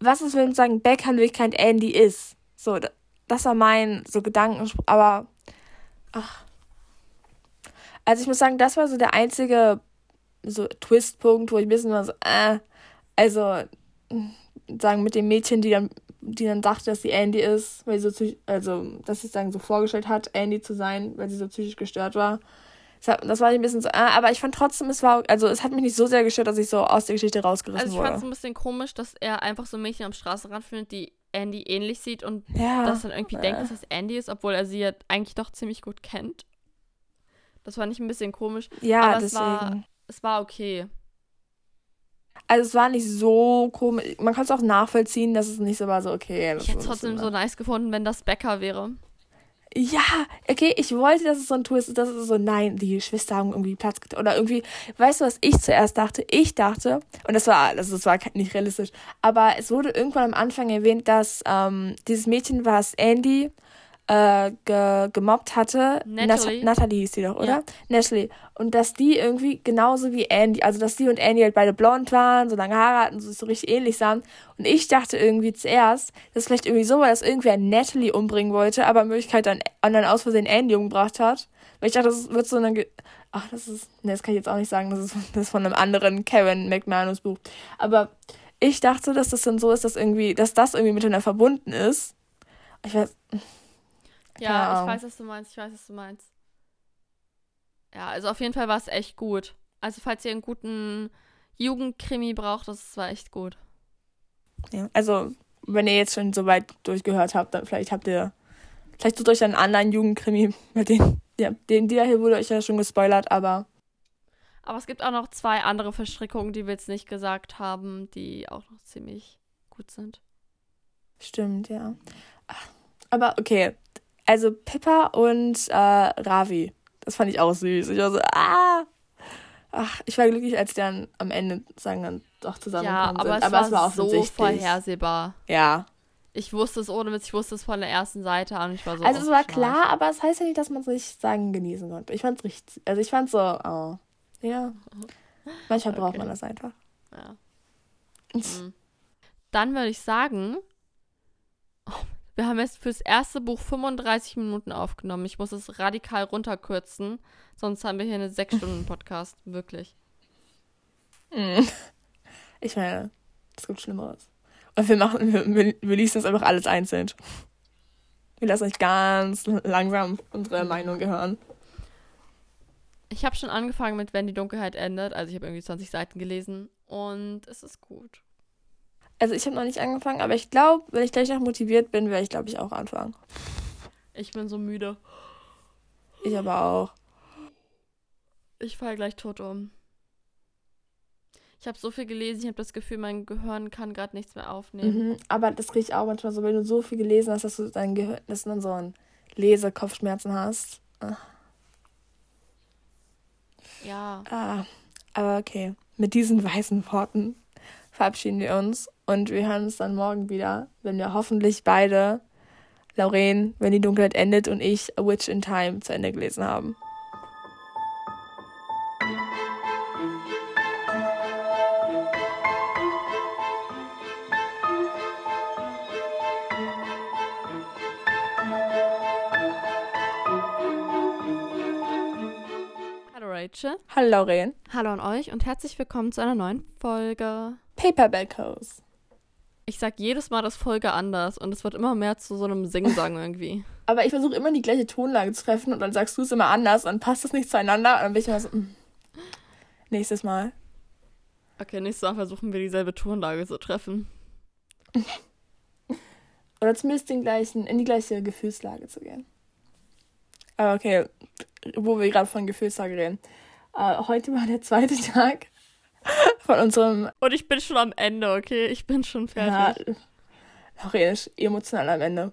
was ist, wenn wir sagen, Becca in Wirklichkeit Andy ist? So, das war mein so Gedanken, aber Ach. Also ich muss sagen, das war so der einzige so Twistpunkt, wo ich ein bisschen war so, äh, also sagen mit dem Mädchen, die dann, die dann dachte, dass sie Andy ist, weil sie so also dass sie sagen so vorgestellt hat, Andy zu sein, weil sie so psychisch gestört war. Das war ein bisschen so, äh, aber ich fand trotzdem, es war, also es hat mich nicht so sehr gestört, dass ich so aus der Geschichte rausgerissen wurde. Also ich fand es ein bisschen komisch, dass er einfach so Mädchen am Straßenrand findet, die Andy ähnlich sieht und ja. das dann irgendwie äh. denkt, dass es Andy ist, obwohl er sie ja eigentlich doch ziemlich gut kennt. Das fand ich ein bisschen komisch. Ja, aber deswegen. Es war, es war okay. Also es war nicht so komisch. Man kann es auch nachvollziehen, dass es nicht so war, so okay. Ich hätte es trotzdem so nice gefunden, wenn das Becker wäre. Ja, okay, ich wollte, dass es so ein Twist ist, dass es so, nein, die Geschwister haben irgendwie Platz oder irgendwie, weißt du, was ich zuerst dachte? Ich dachte, und das war, also das war nicht realistisch, aber es wurde irgendwann am Anfang erwähnt, dass ähm, dieses Mädchen, was Andy äh, ge gemobbt hatte. Natalie. Nat Natalie hieß sie doch, oder? Ja. Natalie. Und dass die irgendwie genauso wie Andy, also dass die und Andy halt beide blond waren, so lange Haare hatten, so, so richtig ähnlich sahen. Und ich dachte irgendwie zuerst, dass vielleicht irgendwie so war, dass irgendwer Natalie umbringen wollte, aber in Möglichkeit dann, dann aus Versehen Andy umgebracht hat. Weil ich dachte, das wird so eine. Ach, das ist. Ne, das kann ich jetzt auch nicht sagen. Das ist, das ist von einem anderen Karen McManus Buch. Aber ich dachte, dass das dann so ist, dass irgendwie, dass das irgendwie miteinander verbunden ist. Ich weiß. Ja, ich weiß, was du meinst. Ich weiß, was du meinst. Ja, also auf jeden Fall war es echt gut. Also falls ihr einen guten Jugendkrimi braucht, das war echt gut. Ja, also wenn ihr jetzt schon so weit durchgehört habt, dann vielleicht habt ihr, vielleicht sucht euch einen anderen Jugendkrimi, mit den, ja, den, der hier wurde euch ja schon gespoilert, aber Aber es gibt auch noch zwei andere Verstrickungen, die wir jetzt nicht gesagt haben, die auch noch ziemlich gut sind. Stimmt, ja. Aber okay. Also Pippa und äh, Ravi. Das fand ich auch süß. Ich war so, ah. Ach, ich war glücklich, als die dann am Ende sagen dann doch zusammengekommen ja, aber sind. Es aber war es war so vorhersehbar. Ja. Ich wusste es ohne Witz, ich wusste es von der ersten Seite an. Ich war so. Also es oh, war klar, aber es heißt ja nicht, dass man es nicht sagen genießen konnte. Ich fand's richtig. Also ich fand's so, oh. Ja. Manchmal braucht Okay. man das einfach. Ja. Mhm. Dann würde ich sagen, oh, wir haben jetzt fürs erste Buch 35 Minuten aufgenommen. Ich muss es radikal runterkürzen, sonst haben wir hier eine 6-Stunden-Podcast. Wirklich. Mhm. Ich meine, es gibt Schlimmeres. Und wir machen, wir, wir, wir lesen das einfach alles einzeln. Wir lassen euch ganz langsam unsere Meinung hören. Ich habe schon angefangen mit Wenn die Dunkelheit endet. Also ich habe irgendwie 20 Seiten gelesen und es ist gut. Also ich habe noch nicht angefangen, aber ich glaube, wenn ich gleich noch motiviert bin, werde ich, glaube ich, auch anfangen. Ich bin so müde. Ich aber auch. Ich falle gleich tot um. Ich habe so viel gelesen, ich habe das Gefühl, mein Gehirn kann gerade nichts mehr aufnehmen. Mhm. Aber das kriege ich auch manchmal so, wenn du so viel gelesen hast, dass du dein Gehirn, dass du dann so ein Lesekopfschmerzen hast. Ah. Ja. Ah, aber okay. Mit diesen weißen Worten verabschieden wir uns und wir hören uns dann morgen wieder, wenn wir hoffentlich beide, Lauren, wenn die Dunkelheit endet und ich A Witch in Time zu Ende gelesen haben. Hallo Rachel. Hallo Lauren. Hallo an euch und herzlich willkommen zu einer neuen Folge. Paperback Hose. Ich sag jedes Mal das Folge anders und es wird immer mehr zu so einem Singsang irgendwie. Aber ich versuche immer die gleiche Tonlage zu treffen und dann sagst du es immer anders und dann passt es nicht zueinander und dann bin ich immer so, mm. nächstes Mal. Okay, nächstes Mal versuchen wir dieselbe Tonlage zu treffen. Oder zumindest den gleichen, in die gleiche Gefühlslage zu gehen. Aber okay, wo wir gerade von Gefühlslage reden. Äh, heute war der zweite Tag von unserem Und ich bin schon am Ende, okay? Ich bin schon ja, fertig. Lauren ist emotional am Ende.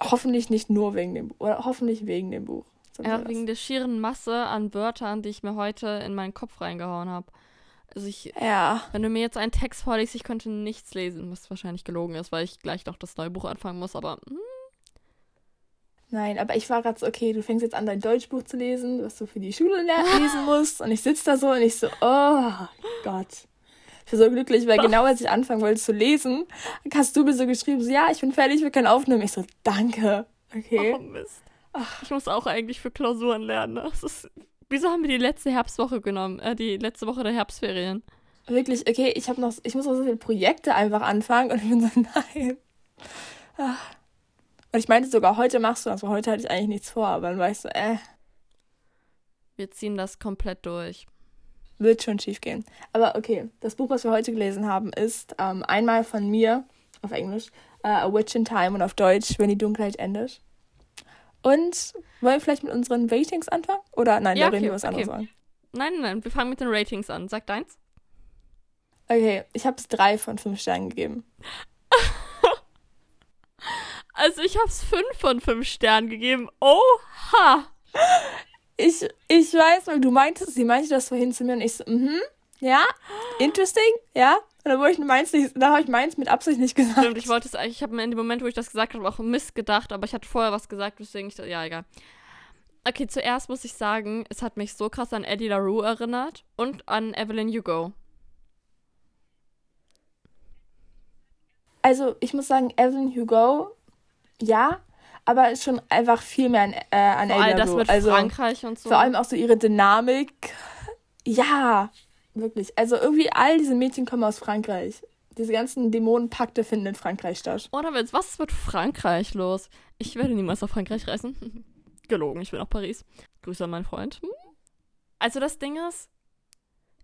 Hoffentlich nicht nur wegen dem Buch, oder hoffentlich wegen dem Buch. Ja, wegen der schieren Masse an Wörtern, die ich mir heute in meinen Kopf reingehauen habe. Also ich, ja, wenn du mir jetzt einen Text vorliest, ich könnte nichts lesen, was wahrscheinlich gelogen ist, weil ich gleich noch das neue Buch anfangen muss, aber hm, nein, aber ich war gerade so, okay, du fängst jetzt an, dein Deutschbuch zu lesen, was du für die Schule lesen musst. Und ich sitze da so und ich so, oh Gott. Ich bin so glücklich, weil genau als ich anfangen wollte zu lesen, hast du mir so geschrieben, so, ja, ich bin fertig, wir können aufnehmen. Ich so, danke. Okay. oh Mist. Ich muss auch eigentlich für Klausuren lernen. ne? Ist, wieso haben wir die letzte Herbstwoche genommen? Äh, die letzte Woche der Herbstferien. Wirklich, okay, ich habe noch, ich muss noch so viele Projekte einfach anfangen und ich bin so, nein. Ah. Und ich meinte sogar, heute machst du das, weil heute hatte ich eigentlich nichts vor, aber dann war ich so, äh, Wir ziehen das komplett durch. wird schon schief gehen. Aber okay, das Buch, was wir heute gelesen haben, ist ähm, einmal von mir auf Englisch, äh, A Witch in Time und auf Deutsch, wenn die Dunkelheit endet. Und wollen wir vielleicht mit unseren Ratings anfangen? Oder nein, Ja, Lauren, okay, du was anderes okay. Nein, nein, nein, wir fangen mit den Ratings an. Sag deins. Okay, ich habe es drei von fünf Sternen gegeben. Also ich hab's fünf von fünf Sternen gegeben. Oha! Ich, ich weiß, weil du meintest, sie meinte das vorhin zu mir und ich so, mhm, ja, interesting, ja. Und dann wurde ich meins nicht, da habe ich meins mit Absicht nicht gesagt. Stimmt, ich wollte es eigentlich, ich habe mir in dem Moment, wo ich das gesagt habe, auch Mist gedacht, aber ich hatte vorher was gesagt, deswegen ich, ja, egal. Okay, zuerst muss ich sagen, es hat mich so krass an Eddie LaRue erinnert und an Evelyn Hugo. Also, ich muss sagen, Evelyn Hugo, ja, aber ist schon einfach viel mehr an, äh, an Vor allem das mit also, Frankreich und so. Vor allem auch so ihre Dynamik. Ja, wirklich. Also irgendwie all diese Mädchen kommen aus Frankreich. Diese ganzen Dämonenpakte finden in Frankreich statt. Oder Witz, was ist mit Frankreich los? Ich werde niemals nach Frankreich reisen. Gelogen, ich will nach Paris. Grüße an meinen Freund. Hm. Also das Ding ist,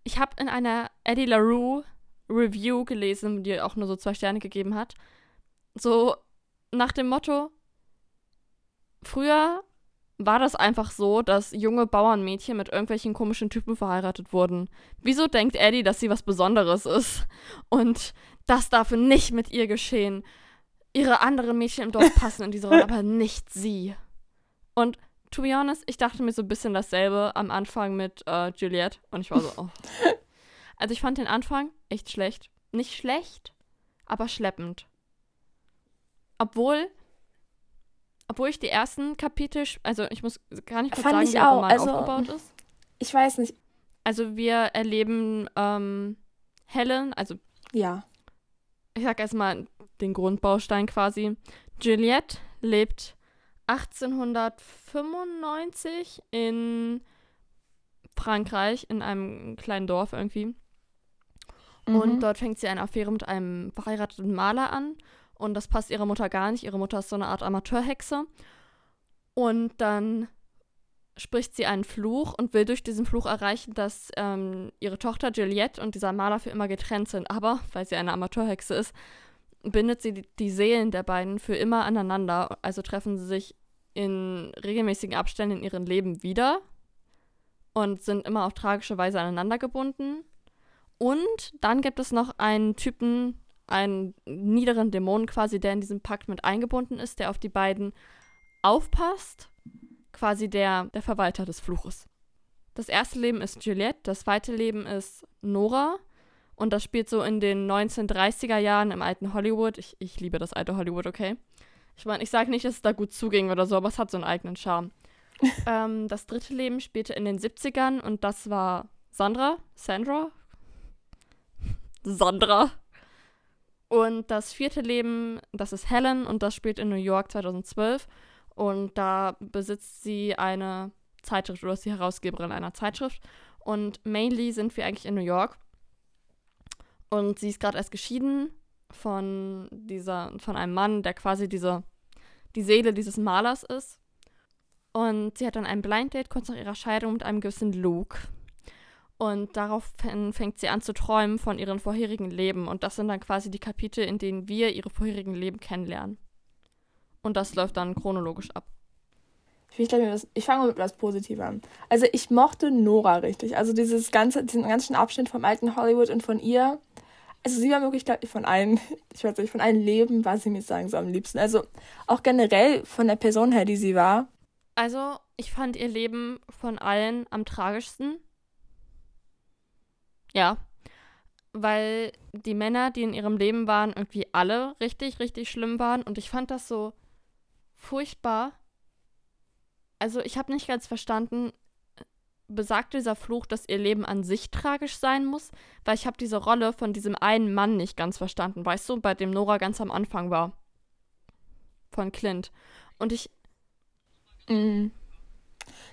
ich habe in einer Eddie LaRue Review gelesen, die auch nur so zwei Sterne gegeben hat. So nach dem Motto, früher war das einfach so, dass junge Bauernmädchen mit irgendwelchen komischen Typen verheiratet wurden. Wieso denkt Eddie, dass sie was Besonderes ist? Und das darf nicht mit ihr geschehen. Ihre anderen Mädchen im Dorf passen in diese Rolle, aber nicht sie. Und to be honest, ich dachte mir so ein bisschen dasselbe am Anfang mit äh, Juliette. Und ich war so, oh. Also ich fand den Anfang echt schlecht. Nicht schlecht, aber schleppend. Obwohl, obwohl ich die ersten Kapitel, also ich muss gar nicht kurz Fand sagen, wie der Roman also- aufgebaut ist. Ich weiß nicht. Also wir erleben ähm, Helen, also Ja. ich sag erstmal den Grundbaustein quasi. Juliette lebt 1895 in Frankreich, in einem kleinen Dorf irgendwie. Und Mhm. dort fängt sie eine Affäre mit einem verheirateten Maler an. Und das passt ihrer Mutter gar nicht. Ihre Mutter ist so eine Art Amateurhexe. Und dann spricht sie einen Fluch und will durch diesen Fluch erreichen, dass ähm, ihre Tochter Juliette und dieser Maler für immer getrennt sind. Aber, weil sie eine Amateurhexe ist, bindet sie die, die Seelen der beiden für immer aneinander. Also treffen sie sich in regelmäßigen Abständen in ihrem Leben wieder und sind immer auf tragische Weise aneinander gebunden. Und dann gibt es noch einen Typen, einen niederen Dämon quasi, der in diesem Pakt mit eingebunden ist, der auf die beiden aufpasst. Quasi der, der Verwalter des Fluches. Das erste Leben ist Juliette, das zweite Leben ist Nora. Und das spielt so in den 1930er Jahren im alten Hollywood. Ich, ich liebe das alte Hollywood, okay? Ich meine, ich sage nicht, dass es da gut zuging oder so, aber es hat so einen eigenen Charme. ähm, das dritte Leben spielte in den 70ern und das war Sandra. Sandra? Sandra. Und das vierte Leben, das ist Helen und das spielt in New York 2012. Und da besitzt sie eine Zeitschrift oder ist die Herausgeberin einer Zeitschrift. Und mainly sind wir eigentlich in New York. Und sie ist gerade erst geschieden von dieser, von einem Mann, der quasi diese, die Seele dieses Malers ist. Und sie hat dann ein Blind Date kurz nach ihrer Scheidung mit einem gewissen Luke. Und daraufhin fängt sie an zu träumen von ihren vorherigen Leben. Und das sind dann quasi die Kapitel, in denen wir ihre vorherigen Leben kennenlernen. Und das läuft dann chronologisch ab. Ich, ich fange mal mit was Positivem an. Also ich mochte Nora richtig. Also dieses ganze, diesen ganzen Abschnitt vom alten Hollywood und von ihr. Also sie war wirklich, glaub ich, von allen, ich weiß nicht, von allen Leben war sie mir sagen so am liebsten. Also auch generell von der Person her, die sie war. Also, ich fand ihr Leben von allen am tragischsten. Ja. Weil die Männer, die in ihrem Leben waren, irgendwie alle richtig, richtig schlimm waren. Und ich fand das so furchtbar. Also, ich habe nicht ganz verstanden, besagt dieser Fluch, dass ihr Leben an sich tragisch sein muss? Weil ich habe diese Rolle von diesem einen Mann nicht ganz verstanden, weißt du, bei dem Nora ganz am Anfang war. Von Clint. Und ich, Mhm.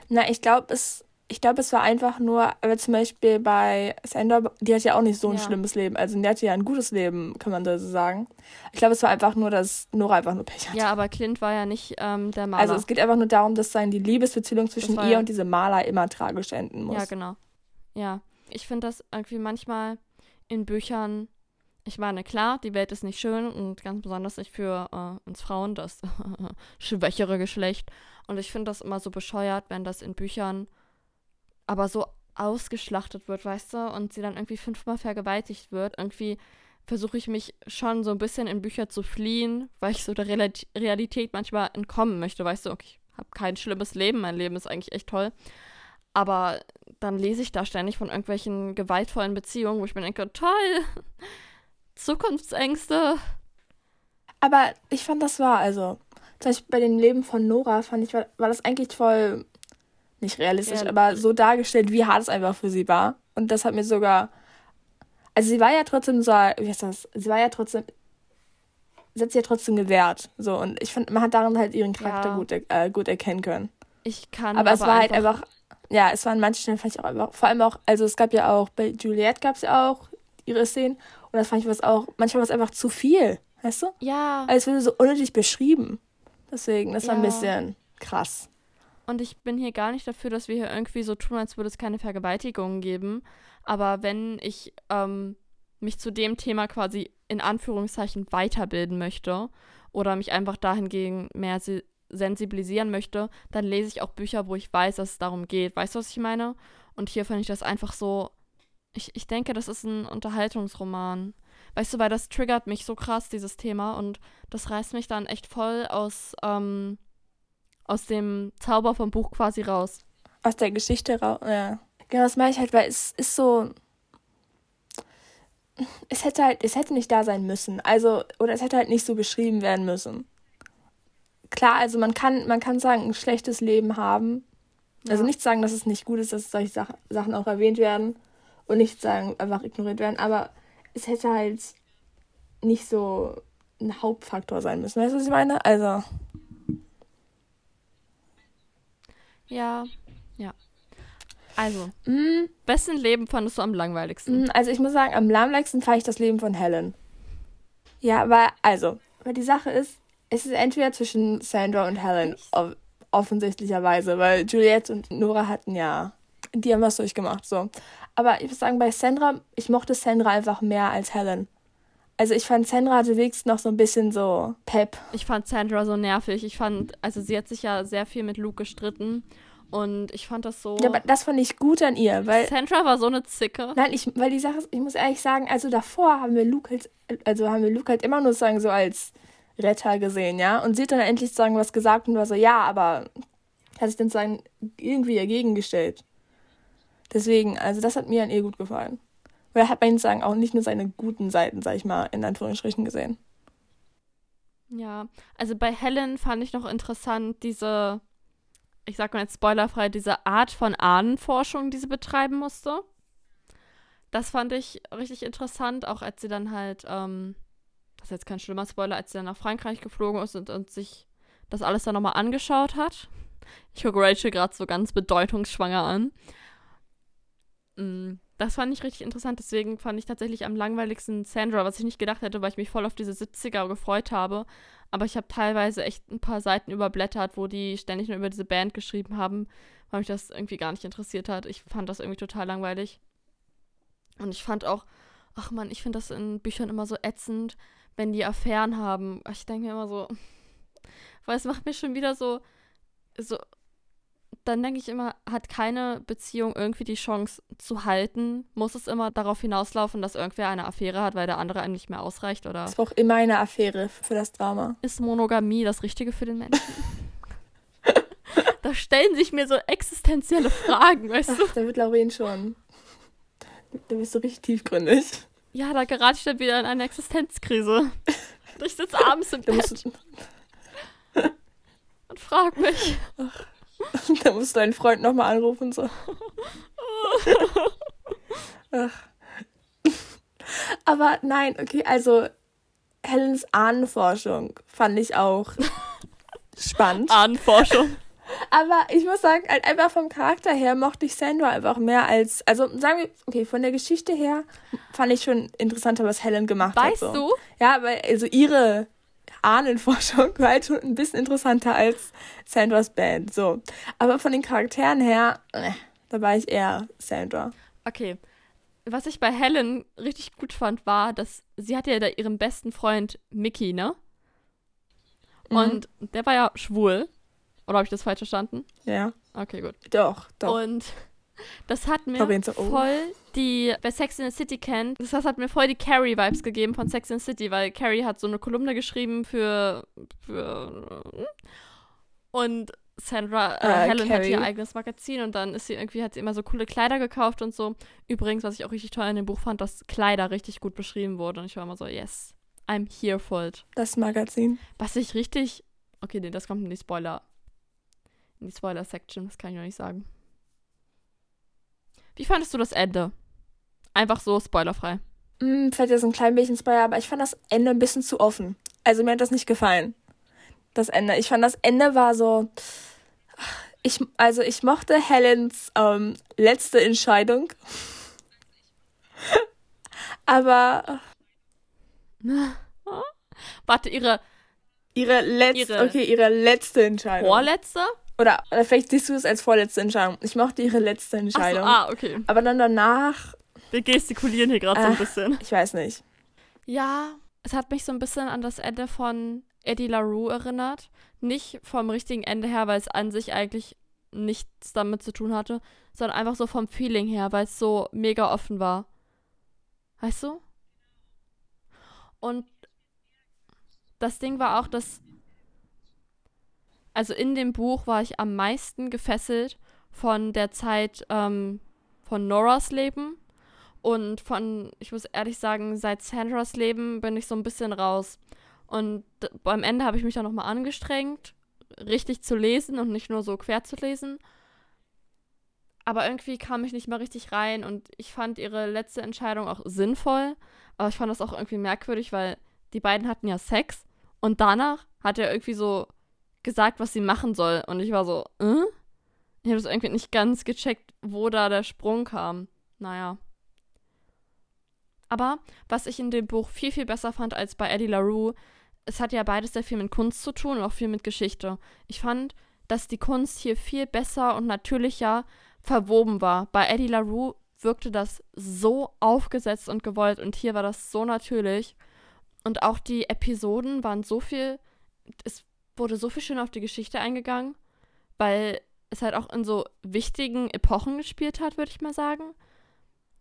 Na, ich glaube, es, ich glaube, es war einfach nur, aber zum Beispiel bei Sandra, die hat ja auch nicht so ein Ja. schlimmes Leben. Also die hatte ja ein gutes Leben, kann man da so sagen. Ich glaube, es war einfach nur, dass Nora einfach nur Pech hatte. ja, aber Clint war ja nicht ähm, der Maler. Also es geht einfach nur darum, dass sein die Liebesbeziehung zwischen ihr ja- und diesem Maler immer tragisch enden muss. Ja, genau. Ja. Ich finde das irgendwie manchmal in Büchern, ich meine, klar, die Welt ist nicht schön und ganz besonders nicht für äh, uns Frauen, das schwächere Geschlecht. Und ich finde das immer so bescheuert, wenn das in Büchern aber so ausgeschlachtet wird, weißt du, und sie dann irgendwie fünfmal vergewaltigt wird. Irgendwie versuche ich mich schon so ein bisschen in Bücher zu fliehen, weil ich so der Reali- Realität manchmal entkommen möchte, weißt du, okay, ich habe kein schlimmes Leben, mein Leben ist eigentlich echt toll. Aber dann lese ich da ständig von irgendwelchen gewaltvollen Beziehungen, wo ich mir denke, toll, Zukunftsängste. Aber ich fand, das war, also, zum Beispiel bei dem Leben von Nora, fand ich, war, war das eigentlich voll, nicht realistisch, Ja. aber so dargestellt, wie hart es einfach für sie war. Und das hat mir sogar, also sie war ja trotzdem so, wie heißt das, sie war ja trotzdem, sie hat sich ja trotzdem gewehrt. So, und ich fand, man hat darin halt ihren Charakter Ja. gut, äh, gut erkennen können. Ich kann Aber, es war halt einfach, ja, es war an manchen Stellen fand ich auch einfach, vor allem auch, also es gab ja auch, bei Juliette gab es ja auch ihre Szenen und das fand ich was auch, manchmal war es einfach zu viel, weißt du? Ja, Als würde so unnötig beschrieben. Deswegen, das war ein bisschen krass. Und ich bin hier gar nicht dafür, dass wir hier irgendwie so tun, als würde es keine Vergewaltigungen geben. Aber wenn ich ähm, mich zu dem Thema quasi in Anführungszeichen weiterbilden möchte oder mich einfach dahingegen mehr se sensibilisieren möchte, dann lese ich auch Bücher, wo ich weiß, dass es darum geht. Weißt du, was ich meine? Und hier fand ich das einfach so. Ich, ich denke, das ist ein Unterhaltungsroman. Weißt du, weil das triggert mich so krass, dieses Thema. Und das reißt mich dann echt voll aus, ähm, aus dem Zauber vom Buch quasi raus. Aus der Geschichte raus, ja. Genau, das meine ich halt, weil es ist so. Es hätte halt, es hätte nicht da sein müssen. Also, oder es hätte halt nicht so beschrieben werden müssen. Klar, also man kann, man kann sagen, ein schlechtes Leben haben. Also Ja. nicht sagen, dass es nicht gut ist, dass solche Sach Sachen auch erwähnt werden. Und nicht sagen, einfach ignoriert werden. Aber es hätte halt nicht so ein Hauptfaktor sein müssen. Weißt du, was ich meine? Also. Ja, ja. Also, Mm, wessen Leben fandest du am langweiligsten? Mm, Also ich muss sagen, am langweiligsten fand ich das Leben von Helen. Ja, weil, also, weil die Sache ist, es ist entweder zwischen Sandra und Helen, off offensichtlicherweise, weil Juliette und Nora hatten ja, die haben was durchgemacht, so. Aber ich muss sagen, bei Sandra, ich mochte Sandra einfach mehr als Helen. Also ich fand, Sandra wenigstens noch so ein bisschen so Pep. Ich fand Sandra so nervig. Ich fand, also sie hat sich ja sehr viel mit Luke gestritten. Und ich fand das so. Ja, aber das fand ich gut an ihr, weil Sandra war so eine Zicke. Nein, ich, weil die Sache ist, ich muss ehrlich sagen, also davor haben wir Luke halt, also haben wir Luke halt immer nur sagen so als Retter gesehen, ja. Und sie hat dann endlich sagen was gesagt und war so, ja, aber hat sich dann sagen irgendwie dagegen gestellt. Deswegen, also das hat mir an ihr gut gefallen. Weil er hat bei ihnen sagen auch nicht nur seine guten Seiten, sag ich mal, in Anführungsstrichen gesehen. Ja, also bei Helen fand ich noch interessant diese, ich sag mal jetzt spoilerfrei, diese Art von Ahnenforschung, die sie betreiben musste. Das fand ich richtig interessant, auch als sie dann halt, ähm, das ist jetzt kein schlimmer Spoiler, als sie dann nach Frankreich geflogen ist und, und sich das alles dann nochmal angeschaut hat. Ich gucke Rachel gerade so ganz bedeutungsschwanger an. Mm, Das fand ich richtig interessant, deswegen fand ich tatsächlich am langweiligsten Sandra, was ich nicht gedacht hätte, weil ich mich voll auf diese 70er gefreut habe. Aber ich habe teilweise echt ein paar Seiten überblättert, wo die ständig nur über diese Band geschrieben haben, weil mich das irgendwie gar nicht interessiert hat. Ich fand das irgendwie total langweilig. Und ich fand auch, ach man, ich finde das in Büchern immer so ätzend, wenn die Affären haben. Ich denke mir immer so, weil es macht mir schon wieder so, so, dann denke ich immer, hat keine Beziehung irgendwie die Chance zu halten? Muss es immer darauf hinauslaufen, dass irgendwer eine Affäre hat, weil der andere einem nicht mehr ausreicht? Oder Das war auch immer eine Affäre für das Drama. ist Monogamie das Richtige für den Menschen? da stellen sich mir so existenzielle Fragen, weißt du? Ach, da wird Lauren schon. Da bist du richtig tiefgründig. Ja, da gerate ich dann wieder in eine Existenzkrise. Ich sitze abends im Bett und frage mich, da musst du deinen Freund nochmal anrufen. So. Ach. Aber nein, okay, also Helens Ahnenforschung fand ich auch spannend. Ahnenforschung. Aber ich muss sagen, halt einfach vom Charakter her mochte ich Sandra einfach mehr als. Also sagen wir, okay, von der Geschichte her fand ich schon interessanter, was Helen gemacht hat. Weißt so. du, Ja, weil also ihre Ahnenforschung war halt schon ein bisschen interessanter als Sandras Band. So. Aber von den Charakteren her, äh, da war ich eher Sandra. Okay. Was ich bei Helen richtig gut fand, war, dass sie hatte ja da ihren besten Freund Mickey, ne? Mhm. Und der war ja schwul. Oder habe ich das falsch verstanden? Ja. Okay, gut. Doch, doch. Und das hat mir so, oh. voll die, wer Sex in the City kennt, das hat mir voll die Carrie-Vibes gegeben von Sex in the City, weil Carrie hat so eine Kolumne geschrieben für, für und Sandra, äh, Äh, Helen hat Carrie. ihr eigenes Magazin und dann ist sie irgendwie, hat sie immer so coole Kleider gekauft und so. Übrigens, was ich auch richtig toll in dem Buch fand, dass Kleider richtig gut beschrieben wurden und ich war immer so, yes, I'm here for it. das Magazin. Was ich richtig, okay, nee, das kommt in die Spoiler, in die Spoiler-Section, das kann ich noch nicht sagen. Wie fandest du das Ende? Einfach so spoilerfrei. Hm, vielleicht ist ein klein bisschen Spoiler, aber ich fand das Ende ein bisschen zu offen. Also mir hat das nicht gefallen. Das Ende. Ich fand das Ende war so. Ich, also ich mochte Helens ähm, letzte Entscheidung. aber Warte, ihre ihre letzte, okay, ihre letzte Entscheidung. vorletzte? Oder, oder vielleicht siehst du es als vorletzte Entscheidung. Ich mochte ihre letzte Entscheidung. ah, okay. Aber dann danach, Wir gestikulieren hier gerade so ein bisschen. ich weiß nicht. Ja, es hat mich so ein bisschen an das Ende von Eddie LaRue erinnert. Nicht vom richtigen Ende her, weil es an sich eigentlich nichts damit zu tun hatte, sondern einfach so vom Feeling her, weil es so mega offen war. Weißt du? Und das Ding war auch, dass. Also in dem Buch war ich am meisten gefesselt von der Zeit ähm, von Noras Leben. Und von, ich muss ehrlich sagen, seit Sandras Leben bin ich so ein bisschen raus. Und beim Ende habe ich mich dann nochmal angestrengt, richtig zu lesen und nicht nur so quer zu lesen. Aber irgendwie kam ich nicht mehr richtig rein und ich fand ihre letzte Entscheidung auch sinnvoll. Aber ich fand das auch irgendwie merkwürdig, weil die beiden hatten ja Sex und danach hat er irgendwie so gesagt, was sie machen soll. Und ich war so, äh? Ich habe das irgendwie nicht ganz gecheckt, wo da der Sprung kam. Naja. Aber was ich in dem Buch viel, viel besser fand als bei Eddie LaRue, es hat ja beides sehr viel mit Kunst zu tun und auch viel mit Geschichte. Ich fand, dass die Kunst hier viel besser und natürlicher verwoben war. Bei Eddie LaRue wirkte das so aufgesetzt und gewollt und hier war das so natürlich. Und auch die Episoden waren so viel, es wurde so viel schön auf die Geschichte eingegangen, weil es halt auch in so wichtigen Epochen gespielt hat, würde ich mal sagen.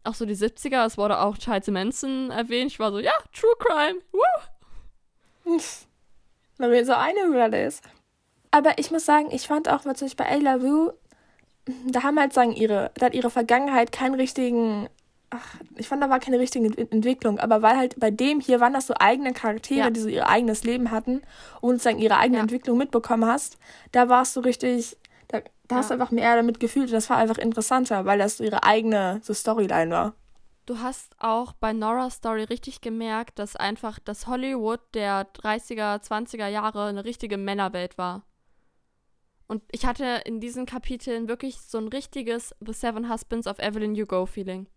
Auch so die 70er, es wurde auch Charles Manson erwähnt. Ich war so, ja, True Crime, woo! Weil mir so eine Hürde ist. Aber ich muss sagen, ich fand auch, was ich bei Ayla Wu da haben halt sagen ihre, da hat ihre Vergangenheit keinen richtigen, ach, ich fand da war keine richtige Entwicklung, aber weil halt bei dem hier waren das so eigene Charaktere, ja. die so ihr eigenes Leben hatten und sozusagen ihre eigene ja. Entwicklung mitbekommen hast, da warst du richtig, da, da ja. hast du einfach mehr damit gefühlt und das war einfach interessanter, weil das so ihre eigene so Storyline war. Du hast auch bei Nora's Story richtig gemerkt, dass einfach das Hollywood der 30er, 20er Jahre eine richtige Männerwelt war. Und ich hatte in diesen Kapiteln wirklich so ein richtiges The Seven Husbands of Evelyn Hugo Feeling.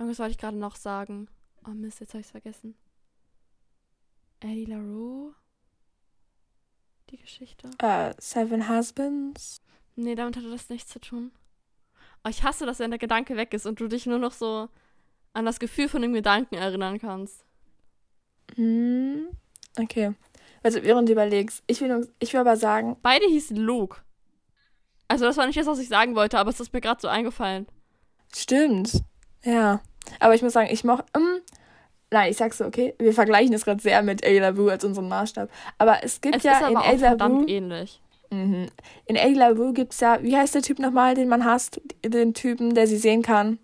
Irgendwas wollte ich gerade noch sagen. Oh Mist, jetzt habe ich es vergessen. Eddie LaRue? Die Geschichte? Uh, Seven Husbands? Nee, damit hatte das nichts zu tun. Oh, ich hasse, dass wenn der Gedanke weg ist und du dich nur noch so an das Gefühl von dem Gedanken erinnern kannst. Hm, okay. Also während du überlegst, ich will, ich will aber sagen. Beide hießen Luke. Also das war nicht das, was ich sagen wollte, aber es ist mir gerade so eingefallen. Stimmt. Ja. Aber ich muss sagen, ich mochte. Ähm, nein, ich sag's so, okay. Wir vergleichen es gerade sehr mit Ayla Wu als unseren Maßstab. Aber es gibt es ja in Ayla Wu. ähnlich. Mhm. In Ayla Wu gibt's ja, wie heißt der Typ nochmal, den man hasst? Den Typen, der sie sehen kann,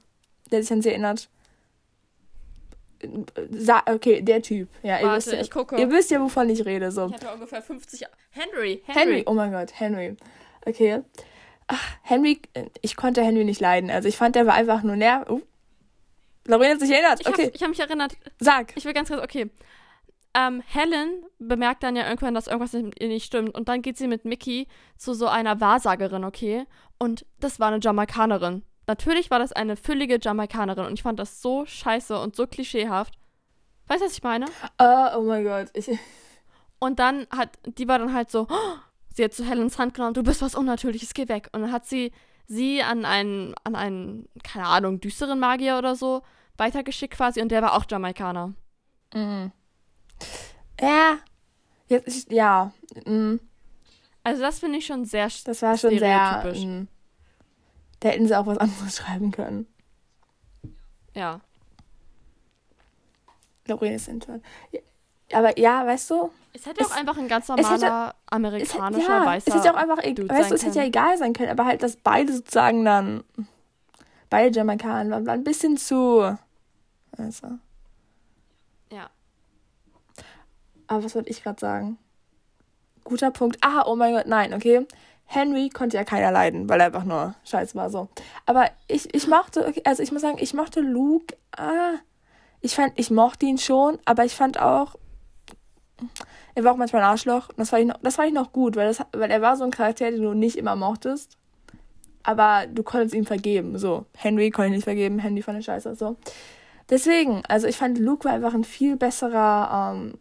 der sich an sie erinnert. Sa okay, der Typ. Ja, ihr, wisst ja, ich gucke. ihr wisst ja, wovon ich rede. So. Ich hatte ungefähr 50. Henry, Henry. Henry. Oh mein Gott, Henry. Okay. Ach, Henry, ich konnte Henry nicht leiden. Also ich fand, der war einfach nur nerv. Uh. Lorena hat sich erinnert. Ich okay. Hab, ich habe mich erinnert. Sag. Ich will ganz kurz, okay. Ähm, Helen bemerkt dann ja irgendwann, dass irgendwas ihr nicht stimmt. Und dann geht sie mit Mickey zu so einer Wahrsagerin, okay? Und das war eine Jamaikanerin. Natürlich war das eine füllige Jamaikanerin und ich fand das so scheiße und so klischeehaft. Weißt du, was ich meine? Uh, oh mein Gott. Ich und dann hat, die war dann halt so, oh, sie hat zu so Helens Hand genommen, du bist was Unnatürliches, geh weg. Und dann hat sie sie an einen, an einen, keine Ahnung, düsteren Magier oder so weitergeschickt quasi und der war auch Jamaikaner. Mhm. Ja. Jetzt, ja. Mhm. Also das finde ich schon sehr Das war schon sehr. Mh. Da hätten sie auch was anderes schreiben können. Ja. Lorraine ist intern. Aber ja, weißt du. Es hätte es, auch einfach ein ganz normaler hätte, amerikanischer es hätte, ja, weißer. Es hätte auch einfach, Dude weißt du, es hätte ja egal sein können, aber halt, dass beide sozusagen dann. Beide Jamaikaner waren, waren ein bisschen zu. Also. Ja. Aber was wollte ich gerade sagen? Guter Punkt. Ah, oh mein Gott, nein, okay. Henry konnte ja keiner leiden, weil er einfach nur scheiße war so. Aber ich, ich mochte, okay, also ich muss sagen, ich mochte Luke. Ah, ich fand, ich mochte ihn schon, aber ich fand auch, er war auch manchmal ein Arschloch. Das fand ich noch, das fand ich noch gut, weil, das, weil er war so ein Charakter, den du nicht immer mochtest. Aber du konntest ihm vergeben. So, Henry konnte ich nicht vergeben, Henry fand ich scheiße. So. Deswegen, also ich fand, Luke war einfach ein viel besserer, ähm,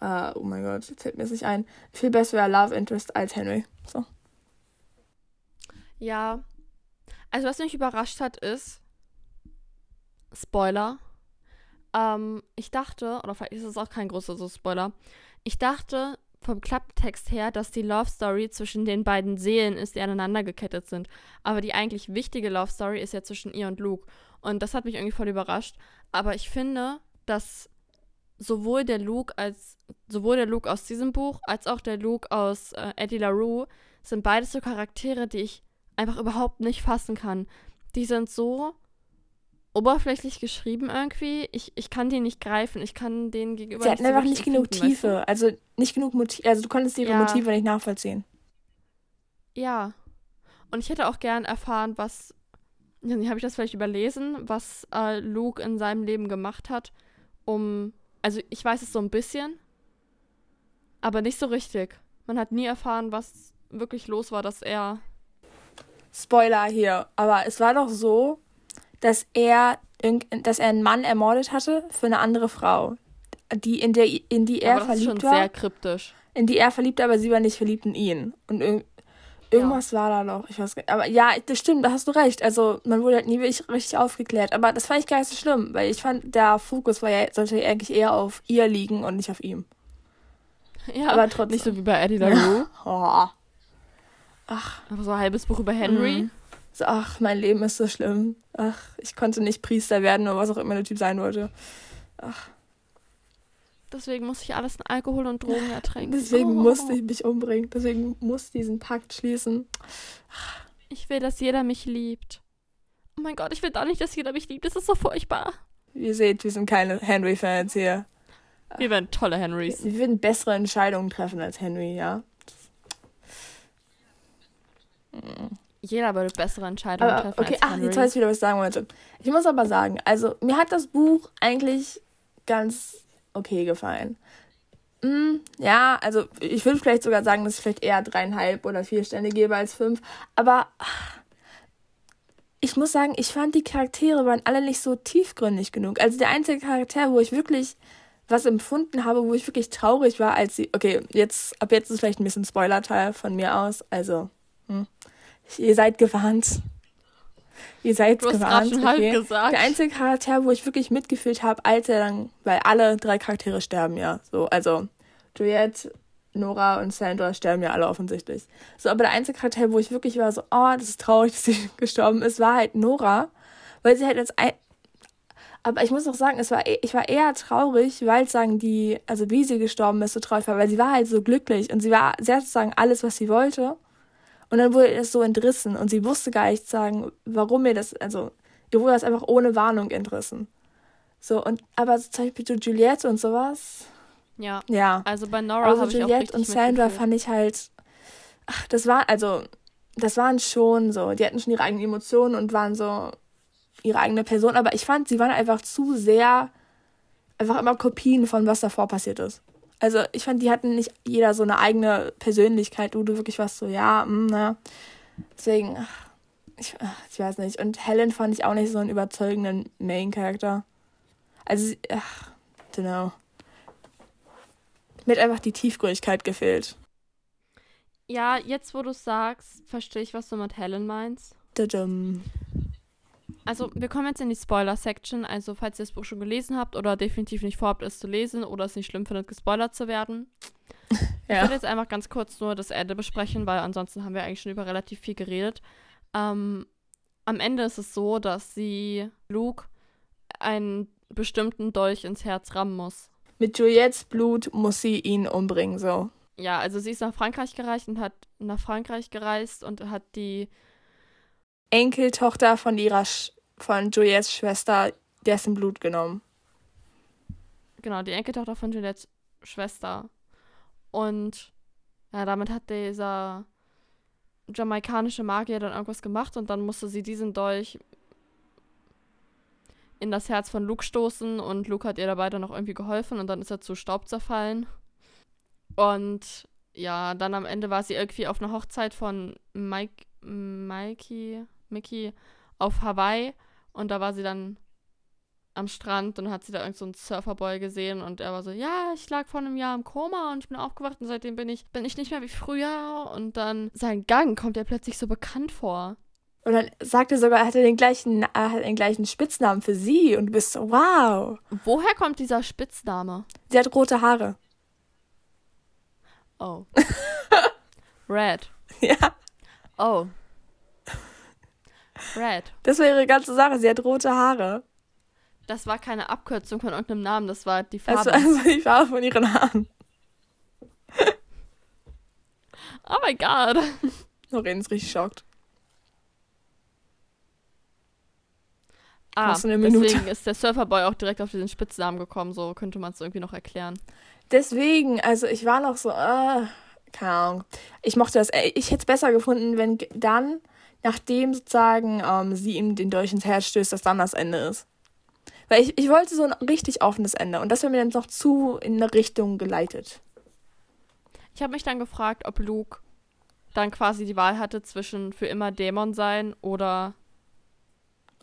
äh, oh mein Gott, fällt mir das nicht ein, viel besserer Love Interest als Henry. So. Ja. Also was mich überrascht hat, ist, Spoiler, Ähm, ich dachte, oder vielleicht ist es auch kein großer so Spoiler, ich dachte vom Klapptext her, dass die Love Story zwischen den beiden Seelen ist, die aneinander gekettet sind. Aber die eigentlich wichtige Love Story ist ja zwischen ihr und Luke. Und das hat mich irgendwie voll überrascht. Aber ich finde, dass sowohl der Luke als sowohl der Luke aus diesem Buch als auch der Luke aus äh, Eddie LaRue sind beides so Charaktere, die ich einfach überhaupt nicht fassen kann. Die sind so oberflächlich geschrieben irgendwie. Ich, ich kann die nicht greifen. Ich kann denen gegenüber. Sie hatten einfach nicht genug Tiefe. Weißt du? Also nicht genug Motive. Also du konntest ihre ja. Motive nicht nachvollziehen. Ja. Und ich hätte auch gern erfahren, was. Habe ich das vielleicht überlesen, was äh, Luke in seinem Leben gemacht hat, um. Also ich weiß es so ein bisschen, aber nicht so richtig. Man hat nie erfahren, was wirklich los war, dass er. Spoiler hier, aber es war doch so, dass er, dass er einen Mann ermordet hatte für eine andere Frau, die in, der, in die er aber das verliebt ist schon war. sehr kryptisch. In die er verliebt, aber sie war nicht verliebt in ihn. Und irg irgendwas ja. war da noch. Ich weiß nicht. Aber ja, das stimmt, da hast du recht. Also man wurde halt nie wirklich richtig aufgeklärt. Aber das fand ich gar nicht so schlimm, weil ich fand, der Fokus war ja, sollte eigentlich eher auf ihr liegen und nicht auf ihm. Ja, aber trotzdem. Nicht so wie bei Eddie LaRue. oh. Ach. Aber so ein halbes Buch über Henry. Mhm. So, ach, mein Leben ist so schlimm. Ach, ich konnte nicht Priester werden oder was auch immer der Typ sein wollte. Ach. Deswegen muss ich alles in Alkohol und Drogen ertränken. Deswegen oh. musste ich mich umbringen. Deswegen muss ich diesen Pakt schließen. Ich will, dass jeder mich liebt. Oh mein Gott, ich will doch nicht, dass jeder mich liebt. Das ist so furchtbar. Ihr seht, wir sind keine Henry-Fans hier. Wir werden tolle Henrys. Wir würden bessere Entscheidungen treffen als Henry, ja. Jeder würde bessere Entscheidungen aber, treffen. Okay, ach, jetzt weiß ich wieder, was ich sagen wollte. Ich muss aber sagen, also mir hat das Buch eigentlich ganz okay gefallen. Mm, ja, also ich würde vielleicht sogar sagen, dass ich vielleicht eher dreieinhalb oder vier Sterne gebe als fünf. Aber ach, ich muss sagen, ich fand die Charaktere waren alle nicht so tiefgründig genug. Also der einzige Charakter, wo ich wirklich was empfunden habe, wo ich wirklich traurig war, als sie. Okay, jetzt ab jetzt ist vielleicht ein bisschen Spoiler-Teil von mir aus. Also hm. Ihr seid gewarnt. Ihr seid du gewarnt. Okay. halb gesagt. Der einzige Charakter, wo ich wirklich mitgefühlt habe, als er dann, weil alle drei Charaktere sterben ja. So, also Juliette, Nora und Sandra sterben ja alle offensichtlich. So, aber der einzige Charakter, wo ich wirklich war so, oh, das ist traurig, dass sie gestorben ist, war halt Nora, weil sie halt als ein aber ich muss auch sagen, es war, e, ich war eher traurig, weil sagen die, also wie sie gestorben ist, so traurig war, weil sie war halt so glücklich und sie war, sie hat sozusagen alles, was sie wollte. Und dann wurde das so entrissen und sie wusste gar nicht sagen, warum mir das, also ihr wurde das einfach ohne Warnung entrissen. So, und aber so zum Beispiel so Juliette und sowas. Ja. Ja. Also bei Nora also Juliette und Sandra fand ich halt, ach, das war, also, das waren schon so, die hatten schon ihre eigenen Emotionen und waren so ihre eigene Person, aber ich fand, sie waren einfach zu sehr, einfach immer Kopien von was davor passiert ist. Also ich fand, die hatten nicht jeder so eine eigene Persönlichkeit, wo du wirklich warst so, ja, mh, na. Deswegen, ich, ich weiß nicht. Und Helen fand ich auch nicht so einen überzeugenden Main-Charakter. Also, ach, know. Mir hat einfach die Tiefgründigkeit gefehlt. Ja, jetzt wo du sagst, verstehe ich, was du mit Helen meinst. Dadum. Also, wir kommen jetzt in die Spoiler-Section. Also, falls ihr das Buch schon gelesen habt oder definitiv nicht vorhabt, es zu lesen oder es nicht schlimm findet, gespoilert zu werden. Ja. Ich werde jetzt einfach ganz kurz nur das Ende besprechen, weil ansonsten haben wir eigentlich schon über relativ viel geredet. Ähm, am Ende ist es so, dass sie Luke einen bestimmten Dolch ins Herz rammen muss. Mit Juliettes Blut muss sie ihn umbringen, so. Ja, also sie ist nach Frankreich gereist und hat nach Frankreich gereist und hat die Enkeltochter von ihrer Sch von Juliettes Schwester dessen Blut genommen. Genau, die Enkeltochter von Juliettes Schwester. Und ja, damit hat dieser jamaikanische Magier dann irgendwas gemacht und dann musste sie diesen Dolch in das Herz von Luke stoßen und Luke hat ihr dabei dann noch irgendwie geholfen und dann ist er zu Staub zerfallen. Und ja, dann am Ende war sie irgendwie auf einer Hochzeit von Mike, Mikey, Mickey auf Hawaii und da war sie dann am Strand und hat sie da irgend so einen Surferboy gesehen und er war so, ja, ich lag vor einem Jahr im Koma und ich bin aufgewacht und seitdem bin ich, bin ich nicht mehr wie früher und dann sein Gang kommt ja plötzlich so bekannt vor. Und dann sagt er sogar, er hatte den gleichen, er hat den gleichen Spitznamen für sie. Und du bist so, wow. Woher kommt dieser Spitzname? Sie hat rote Haare. Oh. Red. Ja, Oh. Red. das war ihre ganze Sache. Sie hat rote Haare. Das war keine Abkürzung von irgendeinem Namen, das war die Das Farbe. war also die Farbe von ihren Haaren. Oh mein Gott. Lorraine ist richtig schockt. Ah, deswegen ist der Surferboy auch direkt auf diesen Spitznamen gekommen, so könnte man es irgendwie noch erklären. Deswegen, also ich war noch so, äh, keine Ahnung. Ich mochte das. Ich hätte es besser gefunden, wenn dann, nachdem sozusagen ähm, sie ihm den Dolch ins Herz stößt, dass dann das Ende ist. Weil ich, ich wollte so ein richtig offenes Ende. Und das wäre mir dann noch zu in eine Richtung geleitet. Ich habe mich dann gefragt, ob Luke dann quasi die Wahl hatte zwischen für immer Dämon sein oder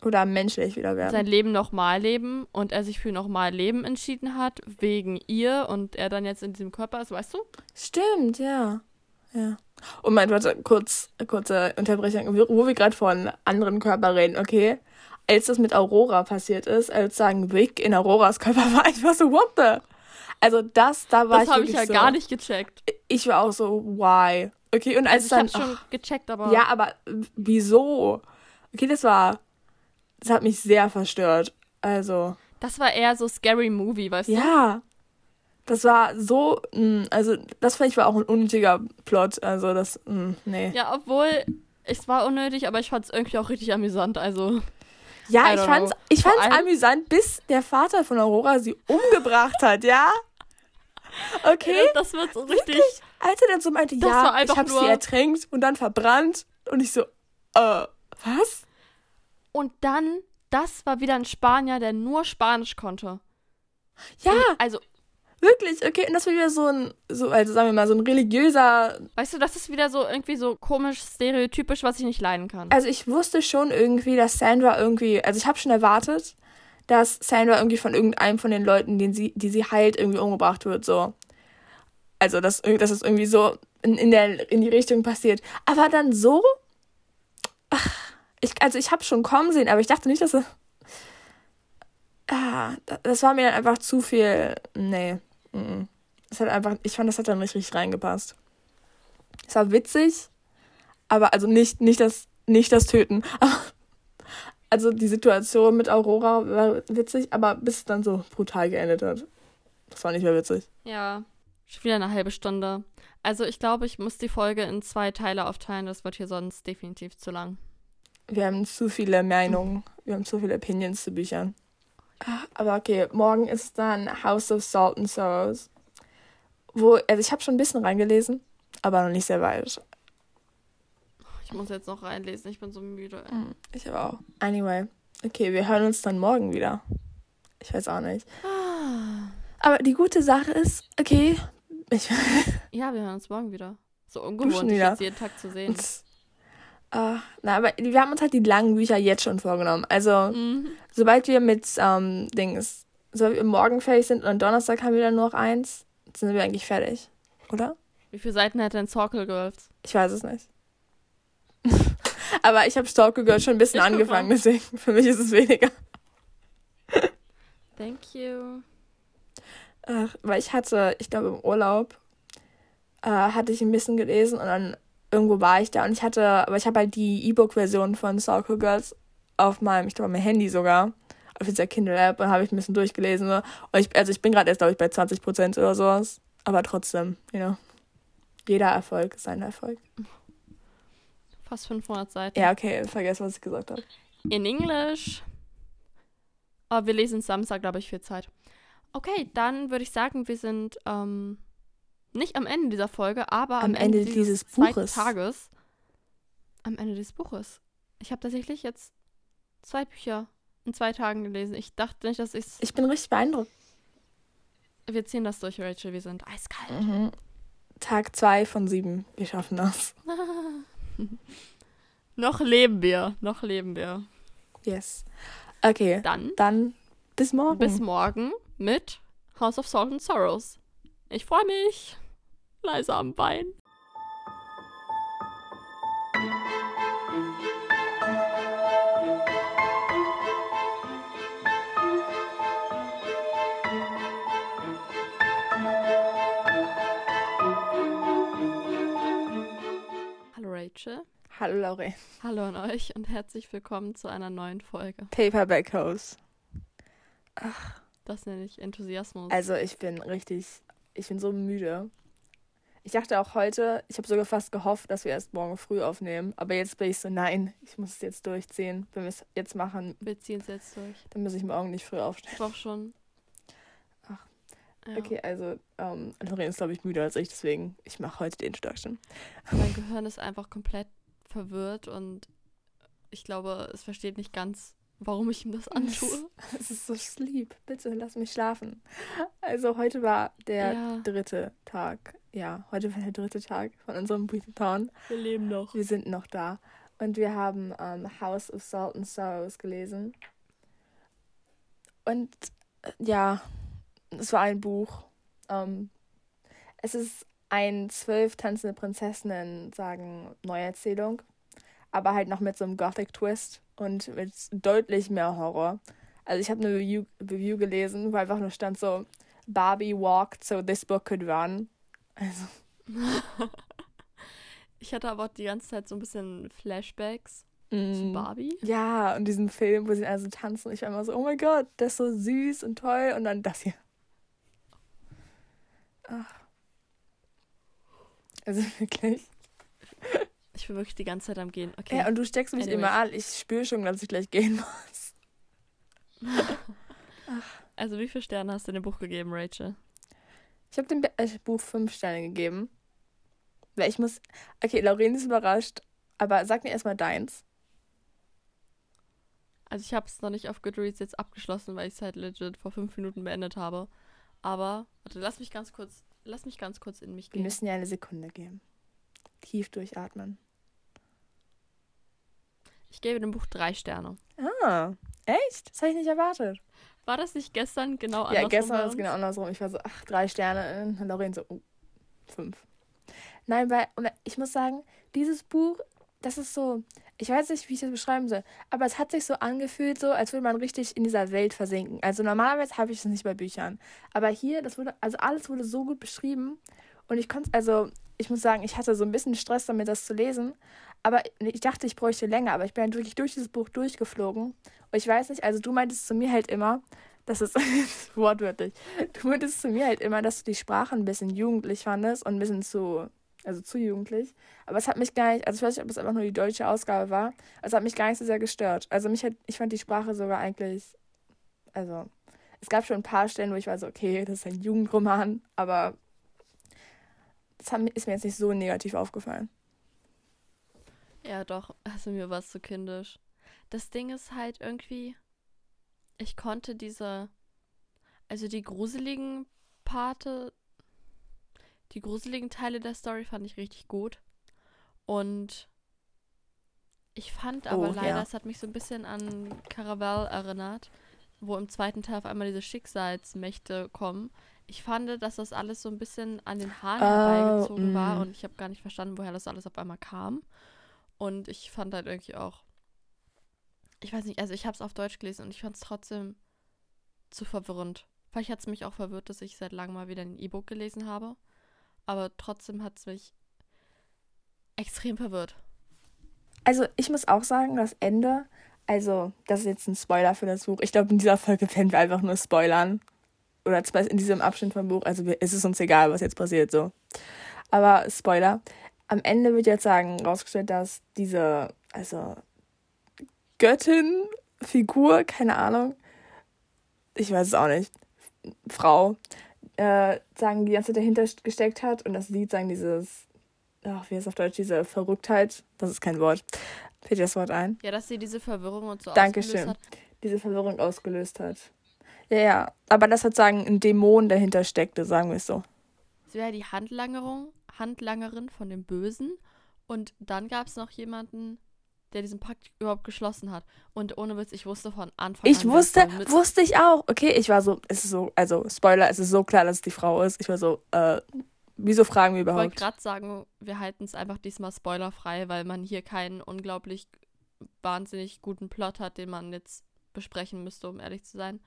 Oder menschlich wieder werden. sein Leben nochmal leben und er sich für nochmal leben entschieden hat, wegen ihr und er dann jetzt in diesem Körper ist, weißt du? Stimmt, ja. Ja. Und mein, warte, kurz, kurze Unterbrechung, wo wir gerade von anderen Körper reden, okay? Als das mit Aurora passiert ist, als sagen Vic in Auroras Körper war, ich war so, what the? Also das, da war Das ich habe ich ja so, gar nicht gecheckt. Ich war auch so, why? Okay, und als Also ich dann, habe schon gecheckt, aber ach, ja, aber wieso? Okay, das war, das hat mich sehr verstört. Also, das war eher so Scary Movie, weißt du? ja. Das war so, mh, also das fand ich war auch ein unnötiger Plot. Also das, mh, nee. Ja, obwohl es war unnötig, aber ich fand es irgendwie auch richtig amüsant. Also Ja, ich fand's, know. ich fand's amüsant, bis der Vater von Aurora sie umgebracht hat, ja? Okay. das wird so richtig. Als er dann so meinte, Das ja, ich hab sie ertränkt und dann verbrannt. Und ich so, äh, was? Und dann, das war wieder ein Spanier, der nur Spanisch konnte. Ja, Also, wirklich, okay. Und das war wieder so ein, so, also sagen wir mal, so ein religiöser. weißt du, das ist wieder so irgendwie so komisch, stereotypisch, was ich nicht leiden kann. Also ich wusste schon irgendwie, dass Sandra irgendwie, also ich habe schon erwartet, dass Sandra irgendwie von irgendeinem von den Leuten, den sie, die sie heilt, irgendwie umgebracht wird, so. Also, dass, dass es irgendwie so in, in, der, in die Richtung passiert. Aber dann so? Ach, ich, also ich habe schon kommen sehen, aber ich dachte nicht, dass er. Ah, da- das war mir dann einfach zu viel. Nee. Mhm. Das hat einfach, ich fand, das hat dann nicht richtig reingepasst. Es war witzig, aber also nicht, nicht das, nicht das Töten. Also die Situation mit Aurora war witzig, aber bis es dann so brutal geendet hat. Das war nicht mehr witzig. Ja, schon wieder eine halbe Stunde. Also ich glaube, ich muss die Folge in zwei Teile aufteilen. Das wird hier sonst definitiv zu lang. Wir haben zu viele Meinungen, wir haben zu viele Opinions zu Büchern. Ah, Aber okay, morgen ist dann House of Salt and Sorrows. Wo, also ich habe schon ein bisschen reingelesen, aber noch nicht sehr weit. Ich muss jetzt noch reinlesen. Ich bin so müde. ey. Hm, Ich aber auch. Anyway, okay, wir hören uns dann morgen wieder. Ich weiß auch nicht. Aber die gute Sache ist, okay, ich, Ja, wir hören uns morgen wieder. So ungewohnt, dich jetzt jeden Tag zu sehen. Ah, na, aber wir haben uns halt die langen Bücher jetzt schon vorgenommen. Also, Mhm. sobald wir mit ähm, Dings, sobald wir morgen fertig sind und Donnerstag haben wir dann nur noch eins, sind wir eigentlich fertig. Oder? Wie viele Seiten hat denn Circle Girls? Ich weiß es nicht. aber ich habe Stalker Girl schon ein bisschen Ich angefangen, deswegen für mich ist es weniger. Thank you. Ach, weil ich hatte, ich glaube im Urlaub, äh, hatte ich ein bisschen gelesen und dann irgendwo war ich da und ich hatte, aber ich habe halt die E-Book-Version von Stalker Girls auf meinem, ich glaube, meinem Handy sogar, auf dieser Kindle-App und habe ich ein bisschen durchgelesen. So. Und ich, also ich bin gerade erst, glaube ich, bei 20% oder sowas. Aber trotzdem, you know. Jeder Erfolg ist ein Erfolg. Fast 500 Seiten. Ja, okay, vergesst, was ich gesagt habe. In Englisch. Aber wir lesen Samstag, glaube ich, viel Zeit. Okay, dann würde ich sagen, wir sind ähm, nicht am Ende dieser Folge, aber am, Am Ende dieses zweiten Buches. Tages. Am Ende des Buches. Ich habe tatsächlich jetzt zwei Bücher in zwei Tagen gelesen. Ich dachte nicht, dass ich's. Ich bin richtig beeindruckt. Wir ziehen das durch, Rachel. Wir sind eiskalt. Mhm. Tag zwei von sieben. Wir schaffen das. Noch leben wir. Noch leben wir. Yes. Okay, Dann dann bis morgen. bis morgen mit House of Salt and Sorrows. Ich freue mich. Leise am Bein. Hallo Rachel. Hallo Laure. Hallo an euch und herzlich willkommen zu einer neuen Folge. Paperback House. Ach. Das nenne ich Enthusiasmus. Also ich bin richtig ich bin so müde. Ich dachte auch heute, ich habe sogar fast gehofft, dass wir erst morgen früh aufnehmen. Aber jetzt bin ich so, nein, ich muss es jetzt durchziehen. Wenn wir es jetzt machen, wir ziehen es jetzt durch. dann muss ich morgen nicht früh aufstehen. Doch schon. Ach. Ja. Okay, also ähm, Lorraine ist, glaube ich, müder als ich, deswegen ich mache heute den Introduction. Mein Gehirn ist einfach komplett verwirrt und ich glaube, es versteht nicht ganz, warum ich ihm das antue. Es ist so sleep. Bitte lass mich schlafen. Also heute war der Ja. dritte Tag. Ja, heute war der dritte Tag von unserem Breathathon. Wir leben noch. Wir sind noch da. Und wir haben ähm, House of Salt and Sorrows gelesen. Und äh, ja, es war ein Buch. Ähm, es ist ein zwölf tanzende Prinzessinnen, sagen, Neuerzählung. Aber halt noch mit so einem Gothic-Twist und mit deutlich mehr Horror. Also ich habe eine Review, Review gelesen, wo einfach nur stand so, Barbie walked so this book could run. Also, Ich hatte aber auch die ganze Zeit so ein bisschen Flashbacks zu mm. Barbie. Ja, und diesen Film, wo sie also tanzen. Ich war immer so, oh mein Gott, das ist so süß und toll. Und dann das hier. Ach. Also wirklich. Bin wirklich die ganze Zeit am Gehen. Okay. Ja, und du steckst mich Anyways. immer an. Ich spüre schon, dass ich gleich gehen muss. also wie viele Sterne hast du dem Buch gegeben, Rachel? Ich habe dem äh, Buch fünf Sterne gegeben. Weil ich muss. Okay, Lauren ist überrascht. Aber sag mir erstmal deins. Also ich habe es noch nicht auf Goodreads jetzt abgeschlossen, weil ich es halt legit vor fünf Minuten beendet habe. Aber, warte, lass mich ganz kurz, lass mich ganz kurz in mich Wir gehen. müssen ja eine Sekunde geben. Tief durchatmen. Ich gebe dem Buch drei Sterne. Ah, echt? Das habe ich nicht erwartet. War das nicht gestern genau Ja, andersrum gestern bei war es genau andersrum. Ich war so, ach, drei Sterne. Und Lauren so, oh, fünf. Nein, weil, und ich muss sagen, dieses Buch, das ist so, ich weiß nicht, wie ich das beschreiben soll, aber es hat sich so angefühlt, so, als würde man richtig in dieser Welt versinken. Also normalerweise habe ich das nicht bei Büchern. Aber hier, das wurde, also alles wurde so gut beschrieben. Und ich konnte, also, ich muss sagen, ich hatte so ein bisschen Stress damit, das zu lesen. Aber ich dachte, ich bräuchte länger, aber ich bin halt wirklich durch dieses Buch durchgeflogen. Und ich weiß nicht, also du meintest zu mir halt immer, das ist wortwörtlich, du meintest zu mir halt immer, dass du die Sprache ein bisschen jugendlich fandest und ein bisschen zu, also zu jugendlich. Aber es hat mich gar nicht, also ich weiß nicht, ob es einfach nur die deutsche Ausgabe war, es hat mich gar nicht so sehr gestört. Also mich hat, ich fand die Sprache sogar eigentlich, also es gab schon ein paar Stellen, wo ich war so, okay, das ist ein Jugendroman, aber das hat, ist mir jetzt nicht so negativ aufgefallen. Ja, doch. Also mir war es zu kindisch. Das Ding ist halt irgendwie, ich konnte diese, also die gruseligen Parte, die gruseligen Teile der Story fand ich richtig gut. Und ich fand aber Oh, leider, ja. es hat mich so ein bisschen an Caraval erinnert, wo im zweiten Teil auf einmal diese Schicksalsmächte kommen. Ich fand, dass das alles so ein bisschen an den Haaren Oh, herbeigezogen mm. war und ich habe gar nicht verstanden, woher das alles auf einmal kam. Und ich fand halt irgendwie auch, ich weiß nicht, also ich habe es auf Deutsch gelesen und ich fand es trotzdem zu verwirrend. Vielleicht hat es mich auch verwirrt, dass ich seit langem mal wieder ein E-Book gelesen habe. Aber trotzdem hat es mich extrem verwirrt. Also ich muss auch sagen, das Ende, also das ist jetzt ein Spoiler für das Buch. Ich glaube, in dieser Folge werden wir einfach nur spoilern. Oder in diesem Abschnitt vom Buch. Also wir, es ist uns egal, was jetzt passiert, so. Aber Spoiler. Am Ende wird jetzt sagen, rausgestellt, dass diese, also Göttin, Figur, keine Ahnung, ich weiß es auch nicht, Frau, äh, sagen, die ganze Zeit dahinter gesteckt hat und das Lied sagen dieses, ach, wie heißt es auf Deutsch, diese Verrücktheit, das ist kein Wort, fällt dir das Wort ein? Ja, dass sie diese Verwirrung und so Dankeschön. ausgelöst hat. Diese Verwirrung ausgelöst hat. Ja, ja, aber das hat sagen, ein Dämon dahinter steckte, sagen wir es so. Sie wäre die Handlangerung, Handlangerin von dem Bösen. Und dann gab es noch jemanden, der diesen Pakt überhaupt geschlossen hat. Und ohne Witz, ich wusste von Anfang Ich an. wer wusste, wusste ich auch. Okay, ich war so, es ist so, also Spoiler, es ist so klar, dass es die Frau ist. Ich war so, äh, wieso fragen wir Ich wollte überhaupt? gerade sagen, wir halten es einfach diesmal spoilerfrei, weil man hier keinen unglaublich wahnsinnig guten Plot hat, den man jetzt besprechen müsste, um ehrlich zu sein.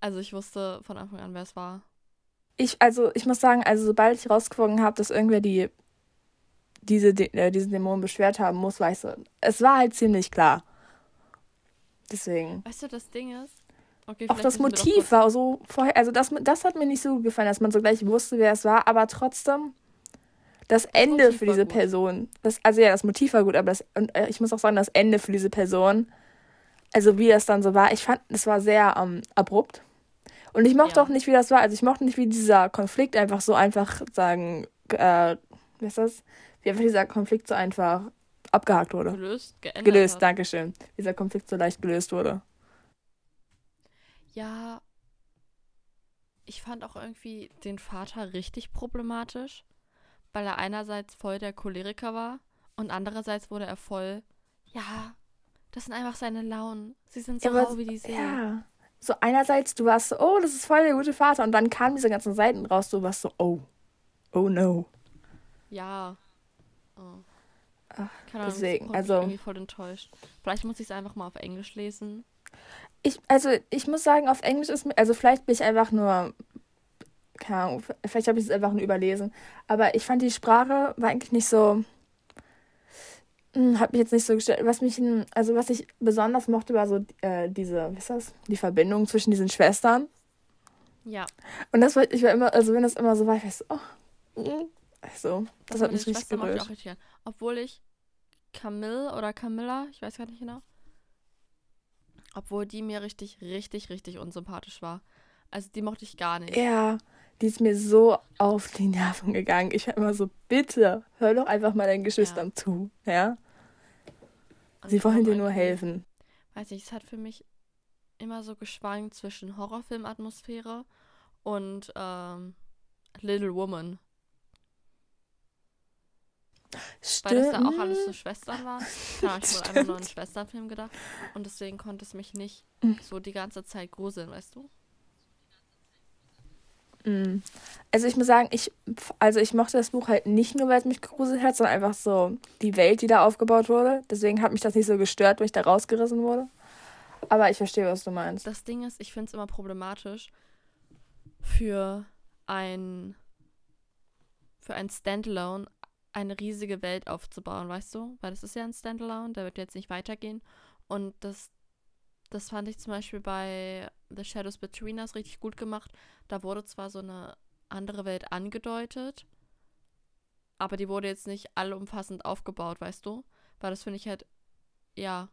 Also ich wusste von Anfang an, wer es war. Ich, also ich muss sagen, also sobald ich rausgefunden habe, dass irgendwer die, diese, äh, diesen Dämon beschwert haben muss, weißt du, es war halt ziemlich klar. Deswegen. Weißt du, das Ding ist, okay, auch das Motiv war so vorher, also das, das hat mir nicht so gefallen, dass man so gleich wusste, wer es war, aber trotzdem das, das Ende Motiv für diese Person, das, also ja, das Motiv war gut, aber das, und äh, ich muss auch sagen, das Ende für diese Person, also wie das dann so war, ich fand, es war sehr ähm, abrupt. Und ich mochte ja. auch nicht, wie das war. Also ich mochte nicht, wie dieser Konflikt einfach so einfach sagen, äh, wie ist das? Wie einfach dieser Konflikt so einfach abgehakt wurde. Gelöst, geändert. Gelöst, hat. Dankeschön. Dieser Konflikt so leicht gelöst wurde. Ja, ich fand auch irgendwie den Vater richtig problematisch, weil er einerseits voll der Choleriker war und andererseits wurde er voll, ja, das sind einfach seine Launen. Sie sind so ja, rau wie die See. Ja. So einerseits, du warst so, oh, das ist voll der gute Vater und dann kamen diese ganzen Seiten raus, du warst so, oh, oh no. Ja. Oh. Ach, Keine Ahnung, deswegen, also irgendwie voll enttäuscht. Vielleicht muss ich es einfach mal auf Englisch lesen. Ich, also ich muss sagen, auf Englisch ist mir, also vielleicht bin ich einfach nur, keine Ahnung, vielleicht habe ich es einfach nur überlesen, aber ich fand die Sprache war eigentlich nicht so, hm, hat mich jetzt nicht so gestört. Was mich, also was ich besonders mochte, war so äh, diese, wie ist das, die Verbindung zwischen diesen Schwestern. Ja. Und das war, ich war immer, also wenn das immer so war, ich so, oh, mm, also, das, das hat mich richtig gerührt. Richtig Obwohl ich Camille oder Camilla, ich weiß gar nicht genau, obwohl die mir richtig, richtig, richtig unsympathisch war. Also die mochte ich gar nicht. Ja, die ist mir so auf die Nerven gegangen. Ich war immer so, bitte, hör doch einfach mal deinen Geschwistern ja. zu, ja? Sie wollen dir nur helfen. Weiß ich, es hat für mich immer so geschwankt zwischen Horrorfilmatmosphäre und ähm, Little Woman. Stimmt. Weil das da auch alles so Schwestern waren. Ja, ich habe einfach nur an einen Schwesternfilm gedacht. Und deswegen konnte es mich nicht mhm. so die ganze Zeit gruseln, weißt du? Mhm. Also ich muss sagen, ich, also ich mochte das Buch halt nicht nur, weil es mich gegruselt hat, sondern einfach so die Welt, die da aufgebaut wurde. Deswegen hat mich das nicht so gestört, wenn ich da rausgerissen wurde. Aber ich verstehe, was du meinst. Das Ding ist, ich finde es immer problematisch für ein für ein Standalone eine riesige Welt aufzubauen, weißt du? Weil das ist ja ein Standalone, der wird jetzt nicht weitergehen. Und das, das fand ich zum Beispiel bei The Shadows Between Us richtig gut gemacht. Da wurde zwar so eine andere Welt angedeutet, aber die wurde jetzt nicht allumfassend aufgebaut, weißt du? Weil das finde ich halt, ja,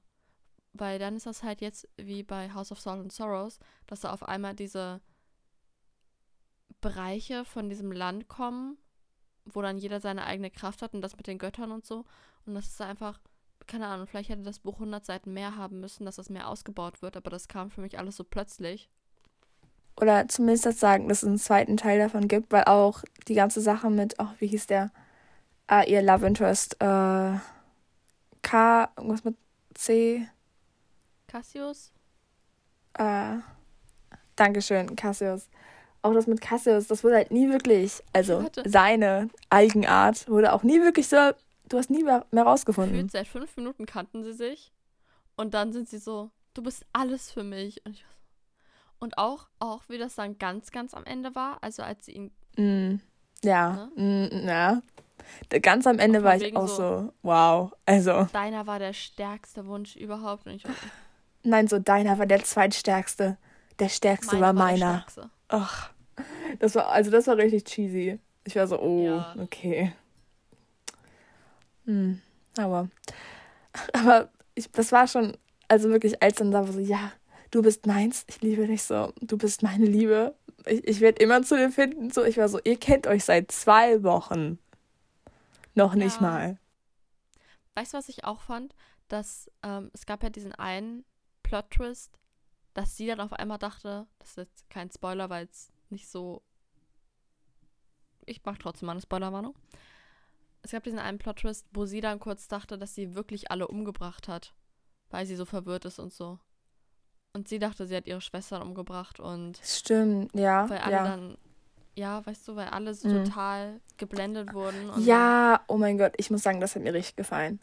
weil dann ist das halt jetzt wie bei House of Salt and Sorrows, dass da auf einmal diese Bereiche von diesem Land kommen, wo dann jeder seine eigene Kraft hat und das mit den Göttern und so. Und das ist einfach, keine Ahnung, vielleicht hätte das Buch 100 Seiten mehr haben müssen, dass das mehr ausgebaut wird, aber das kam für mich alles so plötzlich. Oder zumindest das sagen, dass es einen zweiten Teil davon gibt, weil auch die ganze Sache mit, oh, wie hieß der? Ah, ihr Love Interest, äh, K, irgendwas mit C. Cassius? Äh, Dankeschön, Cassius auch das mit Cassius, das wurde halt nie wirklich, also seine Eigenart wurde auch nie wirklich so, du hast nie mehr, mehr rausgefunden. Gefühlt seit fünf Minuten kannten sie sich und dann sind sie so, du bist alles für mich. Und, ich, und auch, auch wie das dann ganz, ganz am Ende war, also als sie ihn. Mm, ja, ne? mm, ja. Ganz am Ende war ich auch so, so, wow, also. Deiner war der stärkste Wunsch überhaupt. Und ich, Nein, so deiner war der zweitstärkste. Der stärkste war meiner. Ach. Das war, also das war richtig cheesy. Ich war so, oh, ja. okay. Hm, aber, aber ich, das war schon, also wirklich, als dann da war so, ja, du bist meins, ich liebe dich so, du bist meine Liebe. Ich, ich werde immer zu dir finden. So, ich war so, ihr kennt euch seit zwei Wochen. Noch nicht ja. mal. Weißt du, was ich auch fand? Dass ähm, es gab ja diesen einen Plot-Twist, dass sie dann auf einmal dachte, das ist jetzt kein Spoiler, weil es nicht so. Ich mache trotzdem mal eine Spoilerwarnung. Es gab diesen einen Plot-Twist, wo sie dann kurz dachte, dass sie wirklich alle umgebracht hat, weil sie so verwirrt ist und so. Und sie dachte, sie hat ihre Schwestern umgebracht und. Stimmt, ja. Weil alle ja. dann. Ja, weißt du, weil alle so mhm. total geblendet wurden. ja, oh mein Gott, ich muss sagen, das hat mir richtig gefallen.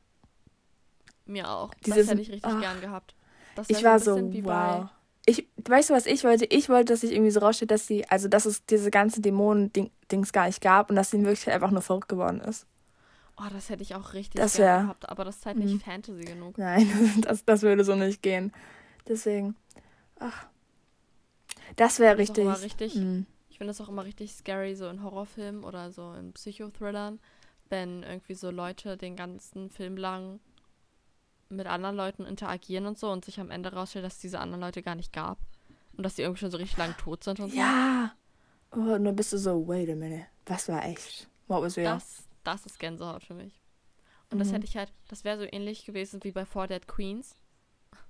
Mir auch. Dieses, das hätte ich richtig ach, gern gehabt. Das ich war so, wow ich, weißt du, was ich wollte? Ich wollte, dass sich irgendwie so raussteht, dass sie, also dass es diese ganze Dämonen-Dings gar nicht gab und dass sie in Wirklichkeit einfach nur verrückt geworden ist. Oh, das hätte ich auch richtig Das wär- gehabt, aber das ist halt nicht Mhm. Fantasy genug. Nein, das, das würde so nicht gehen. Deswegen, ach. Das wäre richtig. richtig Mm. Ich finde das auch immer richtig scary, so in Horrorfilmen oder so in Psychothrillern, wenn irgendwie so Leute den ganzen Film lang mit anderen Leuten interagieren und so und sich am Ende rausstellt, dass es diese anderen Leute gar nicht gab. Und dass die irgendwie schon so richtig lang tot sind und so. Ja. Oh, und dann bist du so, wait a minute. Was war echt? What was real? Das, das ist Gänsehaut für mich. Und das Mhm. hätte ich halt, das wäre so ähnlich gewesen wie bei Four Dead Queens.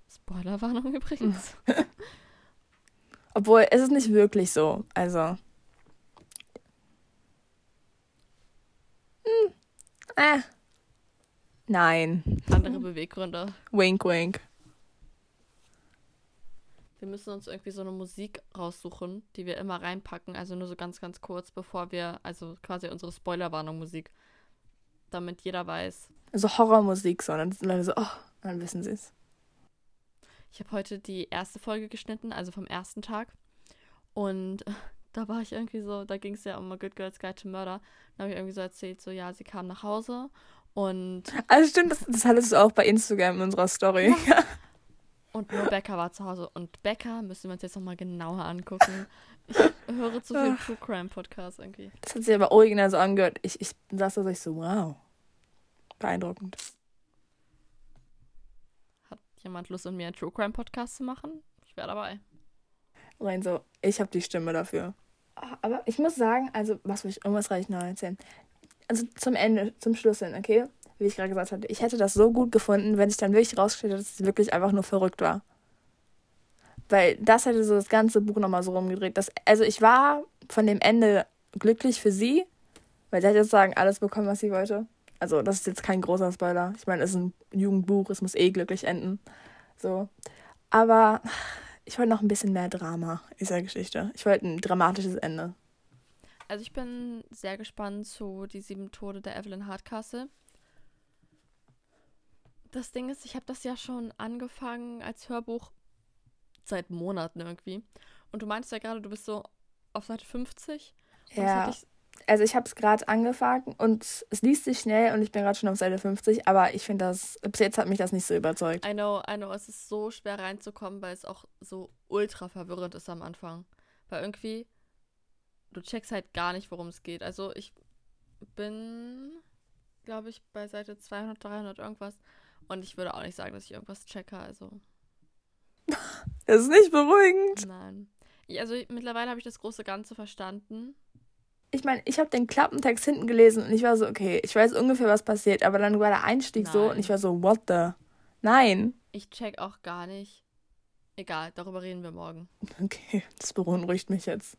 Spoilerwarnung übrigens. Obwohl, es ist nicht wirklich so. Also. Hm. Äh. Nein. Andere Beweggründe. Wink, wink. Wir müssen uns irgendwie so eine Musik raussuchen, die wir immer reinpacken, also nur so ganz, ganz kurz, bevor wir, also quasi unsere Spoilerwarnung-Musik, damit jeder weiß. So Horrormusik, so. Und dann sind Leute so, oh, dann wissen sie es. Ich habe heute die erste Folge geschnitten, also vom ersten Tag. Und da war ich irgendwie so, da ging es ja um A Good Girl's Guide to Murder. Da habe ich irgendwie so erzählt, so ja, sie kam nach Hause und, Also stimmt, das, das hattest du auch bei Instagram in unserer Story. und nur Becca war zu Hause. Und Becca müssen wir uns jetzt nochmal genauer angucken. Ich höre zu viel True Crime Podcasts irgendwie. Das hat sich aber original so angehört. Ich, ich saß da so, ich so, wow. Beeindruckend. Hat jemand Lust, mit mir einen True Crime Podcast zu machen? Ich wäre dabei. Rein so, ich habe die Stimme dafür. Aber ich muss sagen, also, was will ich, irgendwas reicht noch erzählen. Also zum Ende, zum Schluss hin, okay? Wie ich gerade gesagt hatte, ich hätte das so gut gefunden, wenn sich dann wirklich rausgestellt hätte, dass es wirklich einfach nur verrückt war. Weil das hätte so das ganze Buch nochmal so rumgedreht. Das, also ich war von dem Ende glücklich für sie, weil sie hat jetzt sagen, alles bekommen, was sie wollte. Also das ist jetzt kein großer Spoiler. Ich meine, es ist ein Jugendbuch, es muss eh glücklich enden. So. Aber ich wollte noch ein bisschen mehr Drama in dieser Geschichte. Ich wollte ein dramatisches Ende. Also ich bin sehr gespannt zu Die sieben Tode der Evelyn Hardcastle. Das Ding ist, ich habe das ja schon angefangen als Hörbuch seit Monaten irgendwie. Und du meintest ja gerade, du bist so auf Seite 50. Und das Ja, ich, also ich habe es gerade angefangen und es liest sich schnell und ich bin gerade schon auf Seite 50, aber ich finde das, bis jetzt hat mich das nicht so überzeugt. I know, I know, es ist so schwer reinzukommen, weil es auch so ultra verwirrend ist am Anfang. Weil irgendwie, du checkst halt gar nicht, worum es geht. Also ich bin, glaube ich, bei Seite 200, 300 irgendwas. Und ich würde auch nicht sagen, dass ich irgendwas checke. Also Das ist nicht beruhigend. nein. Also ich, mittlerweile habe ich das große Ganze verstanden. Ich meine, ich habe den Klappentext hinten gelesen und ich war so, okay, ich weiß ungefähr, was passiert, aber dann war der Einstieg so und Nein. ich war so, what the? Nein. Ich check auch gar nicht. Egal, darüber reden wir morgen. Okay, das beunruhigt mich jetzt.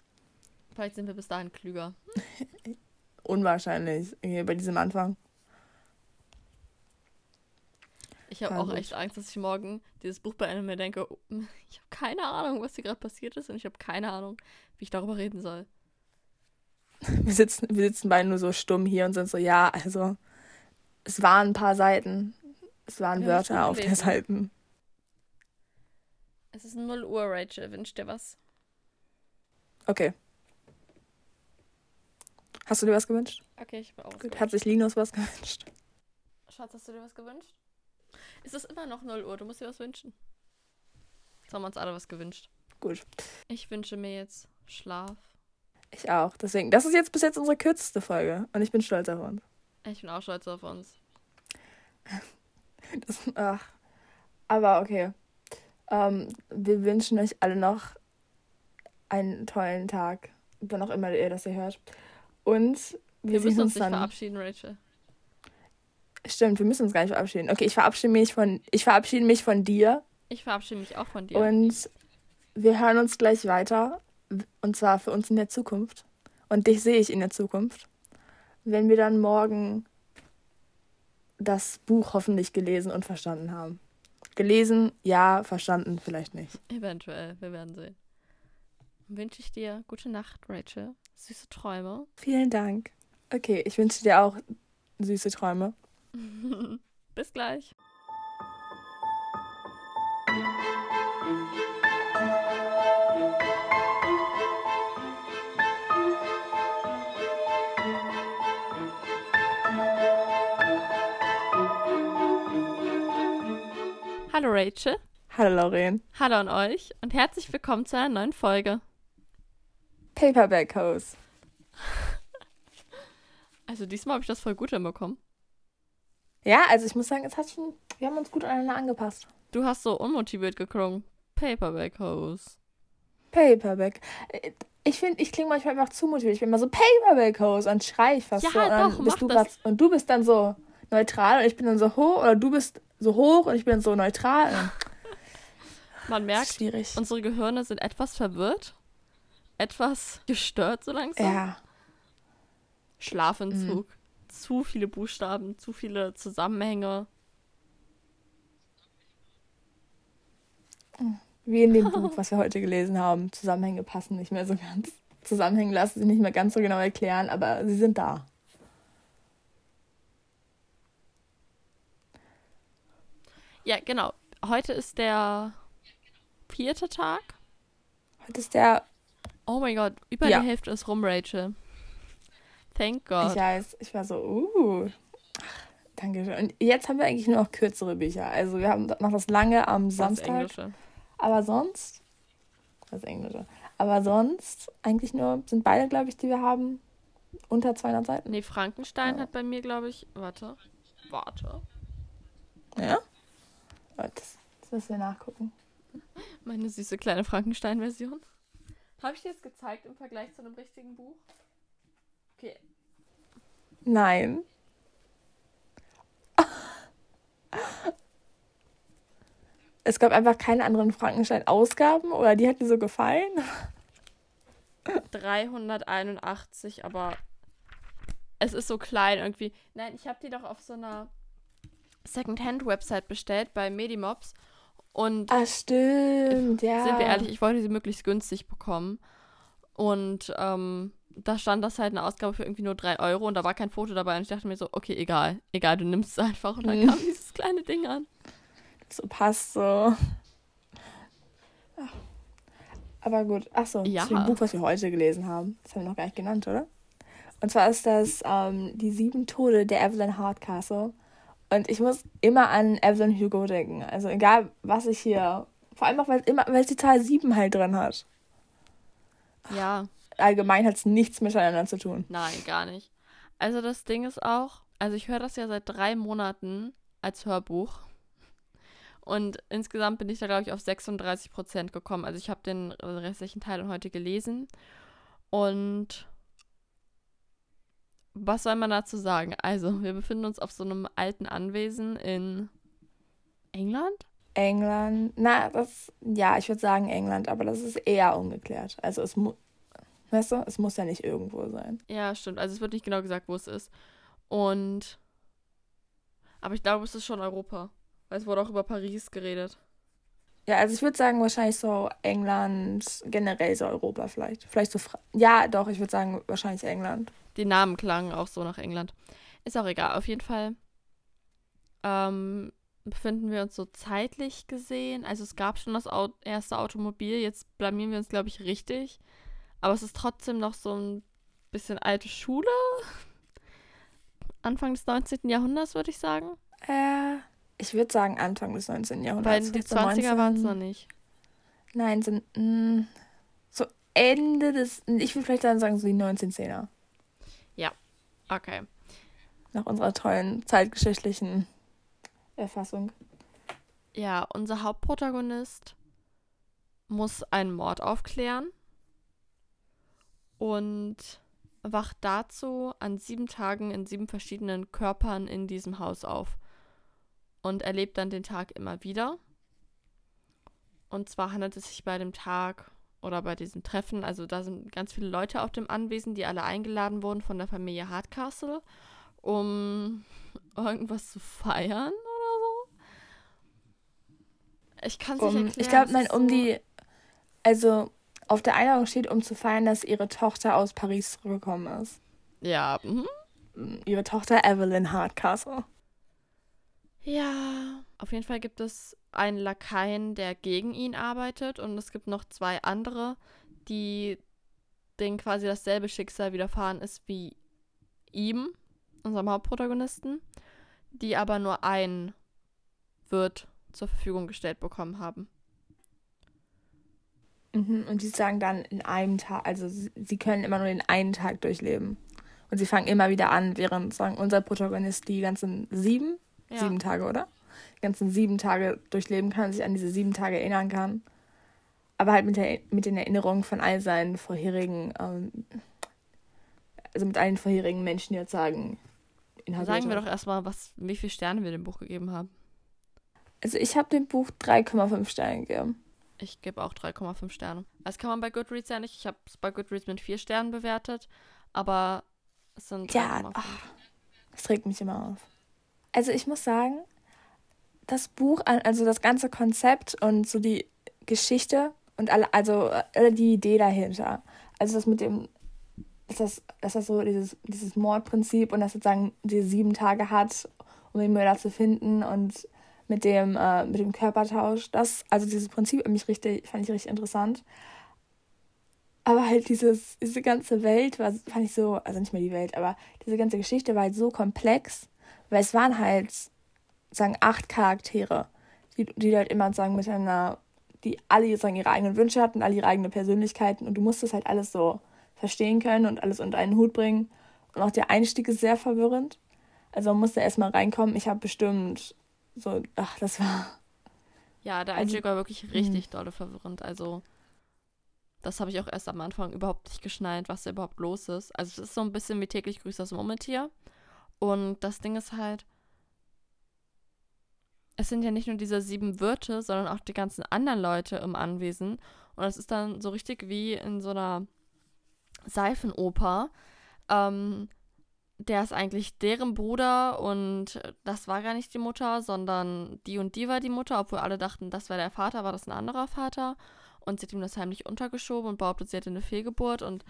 Vielleicht sind wir bis dahin klüger. Unwahrscheinlich, irgendwie bei diesem Anfang. Ich habe auch gut. echt Angst, dass ich morgen dieses Buch beende und mir denke, oh, ich habe keine Ahnung, was hier gerade passiert ist und ich habe keine Ahnung, wie ich darüber reden soll. Wir sitzen, wir sitzen beide nur so stumm hier und sind so, ja, also, es waren ein paar Seiten. Es waren Wir Wörter auf gelesen. Seiten. Es ist 0 Uhr, Rachel. Wünsch dir was? Okay. Hast du dir was gewünscht? Okay, ich bin auch. Gut. Hat sich Linus was gewünscht? Schatz, hast du dir was gewünscht? Es ist immer noch 0 Uhr. Du musst dir was wünschen. Jetzt haben wir uns alle was gewünscht. Gut. Ich wünsche mir jetzt Schlaf. Ich auch. Deswegen, das ist jetzt bis jetzt unsere kürzeste Folge. Und ich bin stolz auf uns. Ich bin auch stolz auf uns. Das, ach. Aber okay. Ähm, wir wünschen euch alle noch einen tollen Tag. Wann auch immer ihr das hier hört. Und wir, Wir müssen uns uns nicht dann. verabschieden, Rachel. Stimmt, wir müssen uns gar nicht verabschieden. Okay, ich verabschiede mich von, ich verabschiede mich von dir. Ich verabschiede mich auch von dir. Und wir hören uns gleich weiter. Und zwar für uns in der Zukunft. Und dich sehe ich in der Zukunft. Wenn wir dann morgen das Buch hoffentlich gelesen und verstanden haben. Gelesen, ja, verstanden, vielleicht nicht. Eventuell, wir werden sehen. Wünsche ich dir gute Nacht, Rachel. Süße Träume. Vielen Dank. Okay, ich wünsche dir auch süße Träume. Bis gleich. Hallo Rachel. Hallo Lauren. Hallo an euch und herzlich willkommen zu einer neuen Folge. Paperback Hose. Also diesmal habe ich das voll gut hinbekommen. Ja, also ich muss sagen, es hat schon, wir haben uns gut aneinander angepasst. Du hast so unmotiviert geklungen. Paperback Hose. Paperback. Äh, Ich finde, ich klinge manchmal einfach zu motiviert. Ich bin immer so Paperback Hose und schrei ich fast Ja, so. Und dann doch, bist mach du das. grad, und du bist dann so neutral und ich bin dann so hoch oder du bist so hoch und ich bin dann so neutral. Man merkt, Schwierig. unsere Gehirne sind etwas verwirrt, etwas gestört so langsam. Ja. Schlafentzug. Zu viele Buchstaben, zu viele Zusammenhänge. Wie in dem Buch, was wir heute gelesen haben. Zusammenhänge passen nicht mehr so ganz. Zusammenhänge lassen sich nicht mehr ganz so genau erklären, aber sie sind da. Ja, genau. Heute ist der vierte Tag. Heute ist der, Oh mein Gott, über Ja. die Hälfte ist rum, Rachel. Thank ich God. weiß, ich war so, uh. Danke schön. Und jetzt haben wir eigentlich nur noch kürzere Bücher. Also wir haben noch das lange am Das Samstag. Englische. Aber sonst, das Englische. Aber sonst, eigentlich nur, sind beide, glaube ich, die wir haben, unter 200 Seiten. Nee, Frankenstein Ja. hat bei mir, glaube ich. Warte. Warte. Ja? Warte, Das, das müssen wir nachgucken. Meine süße kleine Frankenstein-Version. Habe ich dir jetzt gezeigt im Vergleich zu einem richtigen Buch? Okay. Nein. Es gab einfach keine anderen Frankenstein-Ausgaben oder die hat dir so gefallen? 381, aber es ist so klein irgendwie. Nein, ich habe die doch auf so einer Secondhand-Website bestellt bei Medimobs. Und Ah, stimmt, ja. sind wir ehrlich, ich wollte sie möglichst günstig bekommen. Und ähm, da stand das halt eine Ausgabe für irgendwie nur 3 Euro und da war kein Foto dabei. Und ich dachte mir so, okay, egal, egal, du nimmst es einfach. Und dann Mhm. kam dieses kleine Ding an. So passt so. Ja. Aber gut, achso, Ja. zu dem Buch, was wir heute gelesen haben. Das haben wir noch gar nicht genannt, oder? Und zwar ist das ähm, Die sieben Tode der Evelyn Hardcastle. Und ich muss immer an Evelyn Hugo denken. Also egal, was ich hier. Vor allem auch, weil, immer, weil es die Zahl sieben halt drin hat. Ja, Allgemein hat es nichts miteinander zu tun. nein, gar nicht. Also das Ding ist auch, also ich höre das ja seit drei Monaten als Hörbuch. Und insgesamt bin ich da, glaube ich, auf 36 Prozent gekommen. Also ich habe den restlichen Teil heute gelesen. Und was soll man dazu sagen? Also, wir befinden uns auf so einem alten Anwesen in England. England, na, das, ja, ich würde sagen England, aber das ist eher ungeklärt. Also es muss, weißt du, es muss ja nicht irgendwo sein. Ja, stimmt. Also es wird nicht genau gesagt, wo es ist. Und aber ich glaube, es ist schon Europa. Weil es wurde auch über Paris geredet. Ja, also ich würde sagen, wahrscheinlich so England, generell so Europa vielleicht. Vielleicht so, Fra ja, doch, ich würde sagen, wahrscheinlich England. Die Namen klangen auch so nach England. Ist auch egal. Auf jeden Fall ähm, befinden wir uns so zeitlich gesehen. Also es gab schon das Au erste Automobil. Jetzt blamieren wir uns, glaube ich, richtig. Aber es ist trotzdem noch so ein bisschen alte Schule. Anfang des 19. Jahrhunderts, würde ich sagen. Äh, ich würde sagen Anfang des 19. Jahrhunderts. Weil die Vielleicht so 20er waren es 19 noch nicht. Nein, sind mh, so Ende des, ich würde vielleicht dann sagen so die 1910er. Okay. Nach unserer tollen zeitgeschichtlichen Erfassung. Ja, unser Hauptprotagonist muss einen Mord aufklären und wacht dazu an sieben Tagen in sieben verschiedenen Körpern in diesem Haus auf und erlebt dann den Tag immer wieder. Und zwar handelt es sich bei dem Tag oder bei diesem Treffen, also da sind ganz viele Leute auf dem Anwesen, die alle eingeladen wurden von der Familie Hardcastle, um irgendwas zu feiern oder so. Ich kann es nicht Um, erklären. ich glaube, nein, um so- die, also auf der Einladung steht, um zu feiern, dass ihre Tochter aus Paris zurückgekommen ist. Ja, mhm. Ihre Tochter Evelyn Hardcastle. Ja, auf jeden Fall gibt es einen Lakaien, der gegen ihn arbeitet und es gibt noch zwei andere, die denen quasi dasselbe Schicksal widerfahren ist wie ihm, unserem Hauptprotagonisten, die aber nur ein Wirt zur Verfügung gestellt bekommen haben. Mhm, und die sagen dann in einem Tag, also sie, sie können immer nur den einen Tag durchleben. Und sie fangen immer wieder an, während sagen unser Protagonist die ganzen sieben, ja. sieben Tage, oder? Die ganzen sieben Tage durchleben kann, sich an diese sieben Tage erinnern kann. Aber halt mit, der, mit den Erinnerungen von all seinen vorherigen, ähm, also mit allen vorherigen Menschen, die jetzt sagen, Sagen wir doch erstmal, was, wie viele Sterne wir dem Buch gegeben haben. Also ich habe dem Buch 3,5 Sterne gegeben. Ich gebe auch 3,5 Sterne. Das kann man bei Goodreads ja nicht. Ich habe es bei Goodreads mit 4 Sternen bewertet, aber es sind Ja, ach, das regt mich immer auf. Also ich muss sagen, das Buch, also das ganze Konzept und so die Geschichte und alle, also die Idee dahinter. Also das mit dem, dass das, dass das so dieses, dieses Mordprinzip und dass sozusagen die sieben Tage hat, um den Mörder zu finden und mit dem, äh, mit dem Körpertausch. Das, also dieses Prinzip mich richtig, fand ich richtig interessant. Aber halt dieses, diese ganze Welt war, fand ich so, also nicht mehr die Welt, aber diese ganze Geschichte war halt so komplex, weil es waren halt, sagen, acht Charaktere, die, die halt immer sagen miteinander, die alle sagen, ihre eigenen Wünsche hatten, alle ihre eigenen Persönlichkeiten und du musstest halt alles so verstehen können und alles unter einen Hut bringen. Und auch der Einstieg ist sehr verwirrend. Also man musste erstmal reinkommen. Ich habe bestimmt so, ach, das war. Ja, der Einstieg also, war wirklich richtig mh. dolle verwirrend. Also, das habe ich auch erst am Anfang überhaupt nicht geschnallt, was da überhaupt los ist. Also, es ist so ein bisschen wie täglich grüßt das Murmeltier. Und das Ding ist halt, es sind ja nicht nur diese sieben Wirte, sondern auch die ganzen anderen Leute im Anwesen. Und es ist dann so richtig wie in so einer Seifenoper. Ähm, der ist eigentlich deren Bruder und das war gar nicht die Mutter, sondern die und die war die Mutter, obwohl alle dachten, das wäre der Vater, war das ein anderer Vater. Und sie hat ihm das heimlich untergeschoben und behauptet, sie hätte eine Fehlgeburt und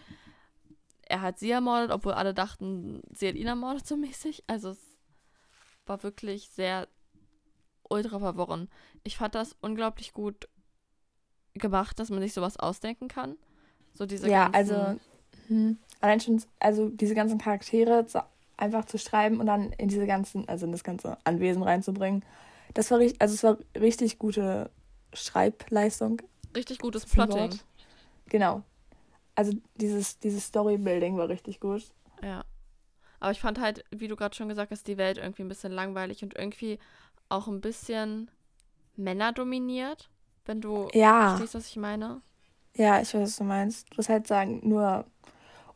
er hat sie ermordet, obwohl alle dachten, sie hat ihn ermordet so mäßig. Also es war wirklich sehr ultra verworren. Ich fand das unglaublich gut gemacht, dass man sich sowas ausdenken kann. So diese Ja, also hm. Allein schon, also diese ganzen Charaktere zu, einfach zu schreiben und dann in diese ganzen, also in das ganze Anwesen reinzubringen. Das war richtig, also es war richtig gute Schreibleistung. Richtig gutes Plotting. Genau. Also dieses, dieses Storybuilding war richtig gut. Ja. Aber ich fand halt, wie du gerade schon gesagt hast, die Welt irgendwie ein bisschen langweilig und irgendwie auch ein bisschen männerdominiert, wenn du ja. verstehst, was ich meine. Ja, ich weiß, was du meinst. Du musst halt sagen, nur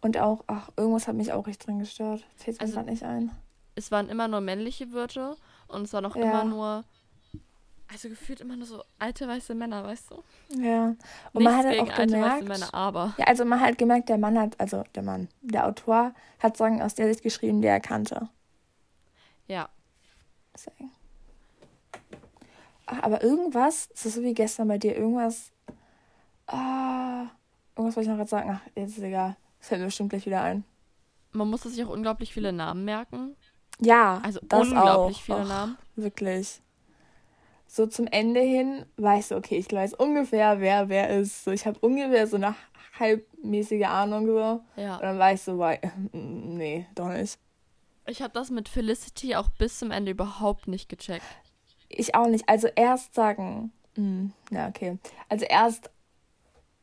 und auch, ach, irgendwas hat mich auch richtig drin gestört. Fällt mir also, gerade nicht ein. Es waren immer nur männliche Wörter und es waren auch ja. immer nur, also gefühlt immer nur so alte weiße Männer, weißt du? Ja. Und Nichts man hat halt auch gemerkt, Männer, aber. Ja, also man hat halt gemerkt, der Mann hat, also der Mann, der Autor hat Sachen aus der Sicht geschrieben, die er kannte. Ja. Deswegen. Ach, aber irgendwas, das ist so wie gestern bei dir, irgendwas, ah, irgendwas wollte ich noch gerade sagen, ach, jetzt ist egal. Das fällt mir bestimmt gleich wieder ein. Man musste sich auch unglaublich viele Namen merken. Ja, also das unglaublich auch. viele Och, Namen. Wirklich. So zum Ende hin weißt du, okay, ich weiß ungefähr, wer wer ist. So, ich habe ungefähr so eine halbmäßige Ahnung so. Ja. Und dann weißt du, weil, nee, doch nicht. Ich habe das mit Felicity auch bis zum Ende überhaupt nicht gecheckt. Ich auch nicht. Also erst sagen, hm, ja, okay. Also erst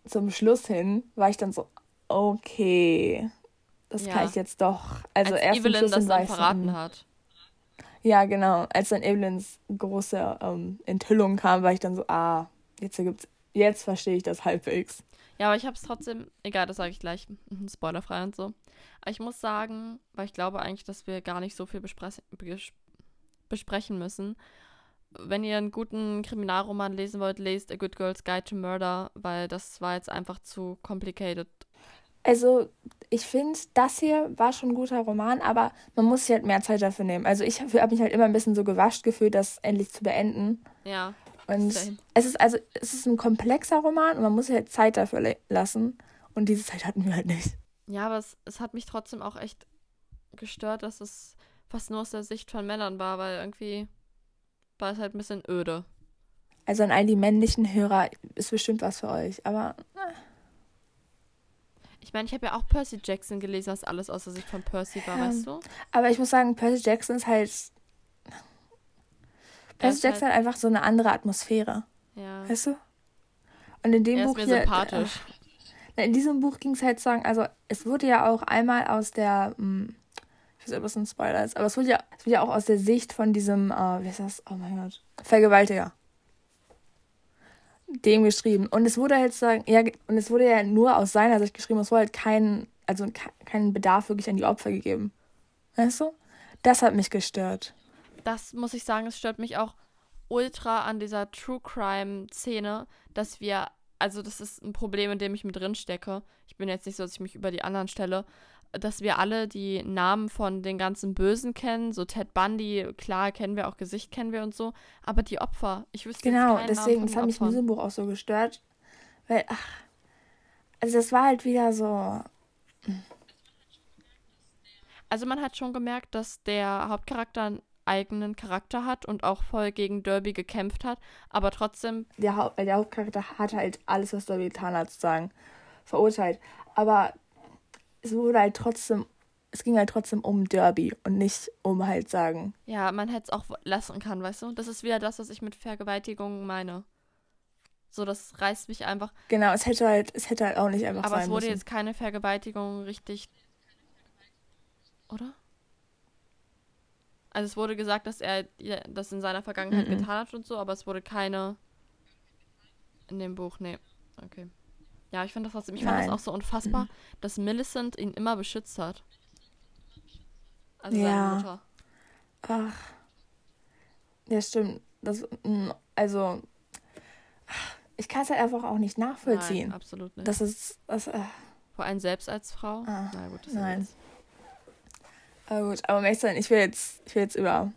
zum Schluss hin war ich dann so, okay, das ja. kann ich jetzt doch. Also Als erst Evelyn das dann verraten hat. Ja, genau. Als dann Evelyns große ähm, Enthüllung kam, war ich dann so, ah, jetzt gibt's, jetzt verstehe ich das halbwegs. Ja, aber ich habe es trotzdem, egal, das sage ich gleich, mhm, spoilerfrei und so. Aber ich muss sagen, weil ich glaube eigentlich, dass wir gar nicht so viel besprechen müssen. Wenn ihr einen guten Kriminalroman lesen wollt, lest A Good Girl's Guide to Murder, weil das war jetzt einfach zu complicated also ich finde, das hier war schon ein guter Roman, aber man muss sich halt mehr Zeit dafür nehmen. Also ich habe mich halt immer ein bisschen so gewascht gefühlt, das endlich zu beenden. Ja. Und same. es ist also, es ist ein komplexer Roman und man muss sich halt Zeit dafür lassen. Und diese Zeit hatten wir halt nicht. Ja, aber es, es hat mich trotzdem auch echt gestört, dass es fast nur aus der Sicht von Männern war, weil irgendwie war es halt ein bisschen öde. Also an all die männlichen Hörer ist bestimmt was für euch, aber. Ich meine, ich habe ja auch Percy Jackson gelesen, was alles außer Sicht von Percy war, ja, weißt du? Aber ich muss sagen, Percy Jackson ist halt. Percy Jackson hat einfach so eine andere Atmosphäre. Ja. Weißt du? Und in dem Er ist Buch mir hier, sympathisch. äh, in diesem Buch ging es halt sagen, also es wurde ja auch einmal aus der, hm, ich weiß nicht, ob das ein Spoiler ist, aber es wurde ja, es wurde ja auch aus der Sicht von diesem, äh, wie ist das? Oh mein Gott. Vergewaltiger. Dem geschrieben. Und es wurde halt sagen, ja, und es wurde ja nur aus seiner Sicht geschrieben, es wurde halt kein, also ke- keinen Bedarf wirklich an die Opfer gegeben. Weißt du? Das hat mich gestört. Das muss ich sagen, es stört mich auch ultra an dieser True Crime Szene, dass wir, also das ist ein Problem, in dem ich mit drin stecke. Ich bin jetzt nicht so, dass ich mich über die anderen stelle, dass wir alle die Namen von den ganzen Bösen kennen, so Ted Bundy, klar kennen wir auch Gesicht kennen wir und so, aber die Opfer, ich wüsste jetzt Genau, keinen deswegen, Namen das von hat den mich in diesem Buch auch so gestört. Weil, ach, also das war halt wieder so, Also man hat schon gemerkt, dass der Hauptcharakter einen eigenen Charakter hat und auch voll gegen Derby gekämpft hat, aber trotzdem, der, Haupt, der Hauptcharakter hat halt alles, was Dobby getan hat, sozusagen, verurteilt. Aber es wurde halt trotzdem, es ging halt trotzdem um Derby und nicht um halt sagen, ja, man hätte es auch lassen kann, weißt du? Das ist wieder das, was ich mit Vergewaltigung meine. So, das reißt mich einfach. genau, es hätte halt, es hätte halt auch nicht einfach aber sein es wurde müssen. jetzt keine Vergewaltigung richtig. Oder? Also es wurde gesagt, dass er das in seiner Vergangenheit Mhm. getan hat und so, aber es wurde keine in dem Buch, nee. Okay. Ja, ich finde das trotzdem, ich fand das Nein. auch so unfassbar, dass Millicent ihn immer beschützt hat. Also Ja. seine Mutter. Ach. Ja, stimmt. Das, mm, also, ich kann es halt einfach auch nicht nachvollziehen. Nein, absolut nicht. das ist, das, äh, Vor allem selbst als Frau. Ah, Na gut, das ist ja nein. jetzt- aber gut. Aber Mason, ich will jetzt, ich will jetzt über,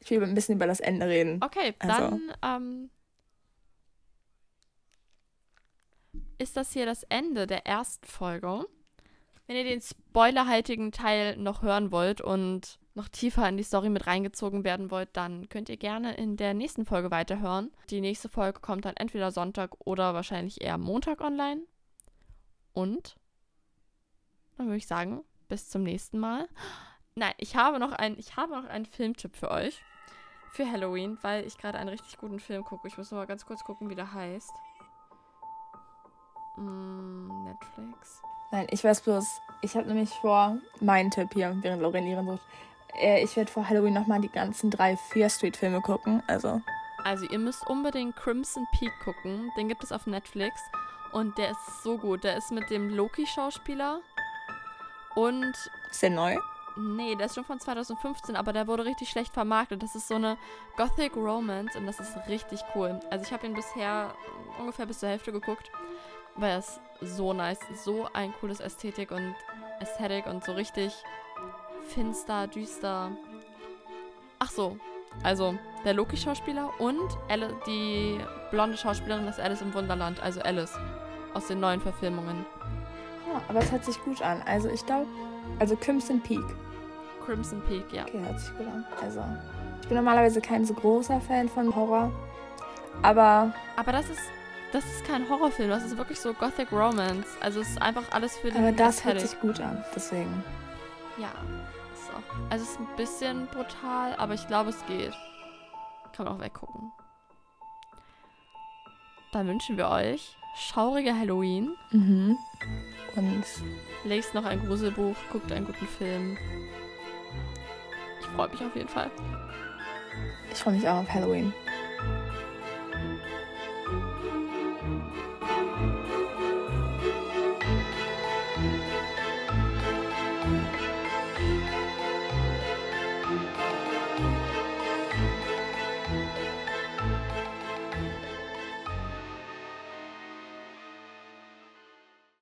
ich will ein bisschen über das Ende reden. Okay, Also- dann ähm, ist das hier das Ende der ersten Folge. Wenn ihr den spoilerhaltigen Teil noch hören wollt und noch tiefer in die Story mit reingezogen werden wollt, dann könnt ihr gerne in der nächsten Folge weiterhören. Die nächste Folge kommt dann entweder Sonntag oder wahrscheinlich eher Montag online. Und dann würde ich sagen, bis zum nächsten Mal. Nein, ich habe noch einen, ich habe noch einen Filmtipp für euch für Halloween, weil ich gerade einen richtig guten Film gucke. Ich muss noch mal ganz kurz gucken, wie der heißt. Mm, Netflix. Nein, ich weiß bloß, ich habe nämlich vor, meinen Tipp hier, während Lauren ihren sucht, äh, ich werde vor Halloween nochmal die ganzen drei Fear Street Filme gucken. Also, Also ihr müsst unbedingt Crimson Peak gucken. Den gibt es auf Netflix. Und der ist so gut. Der ist mit dem Loki-Schauspieler. Und ist der neu? Nee, der ist schon von 2015, aber der wurde richtig schlecht vermarktet. Das ist so eine Gothic Romance und das ist richtig cool. Also ich habe ihn bisher ungefähr bis zur Hälfte geguckt, weil er ist so nice, so ein cooles Ästhetik und Ästhetik und so richtig finster, düster. Ach so, also der Loki-Schauspieler und Elle, die blonde Schauspielerin ist Alice im Wunderland, also Alice aus den neuen Verfilmungen. Ja, aber es hört sich gut an. Also, ich glaube, also Crimson Peak. Crimson Peak, ja. Okay, hört sich gut an. Also, ich bin normalerweise kein so großer Fan von Horror. Aber Aber das ist, das ist kein Horrorfilm, das ist wirklich so Gothic Romance. Also es ist einfach alles für den Aber das hört sich gut an, deswegen. Ja, auch. Also es ist ein bisschen brutal, aber ich glaube, es geht. Kann man auch weggucken. Dann wünschen wir euch schaurige Halloween. Mhm. Und Lest noch ein Gruselbuch, guckt einen guten Film. Ich freue mich auf jeden Fall. ich freue mich auch auf Halloween.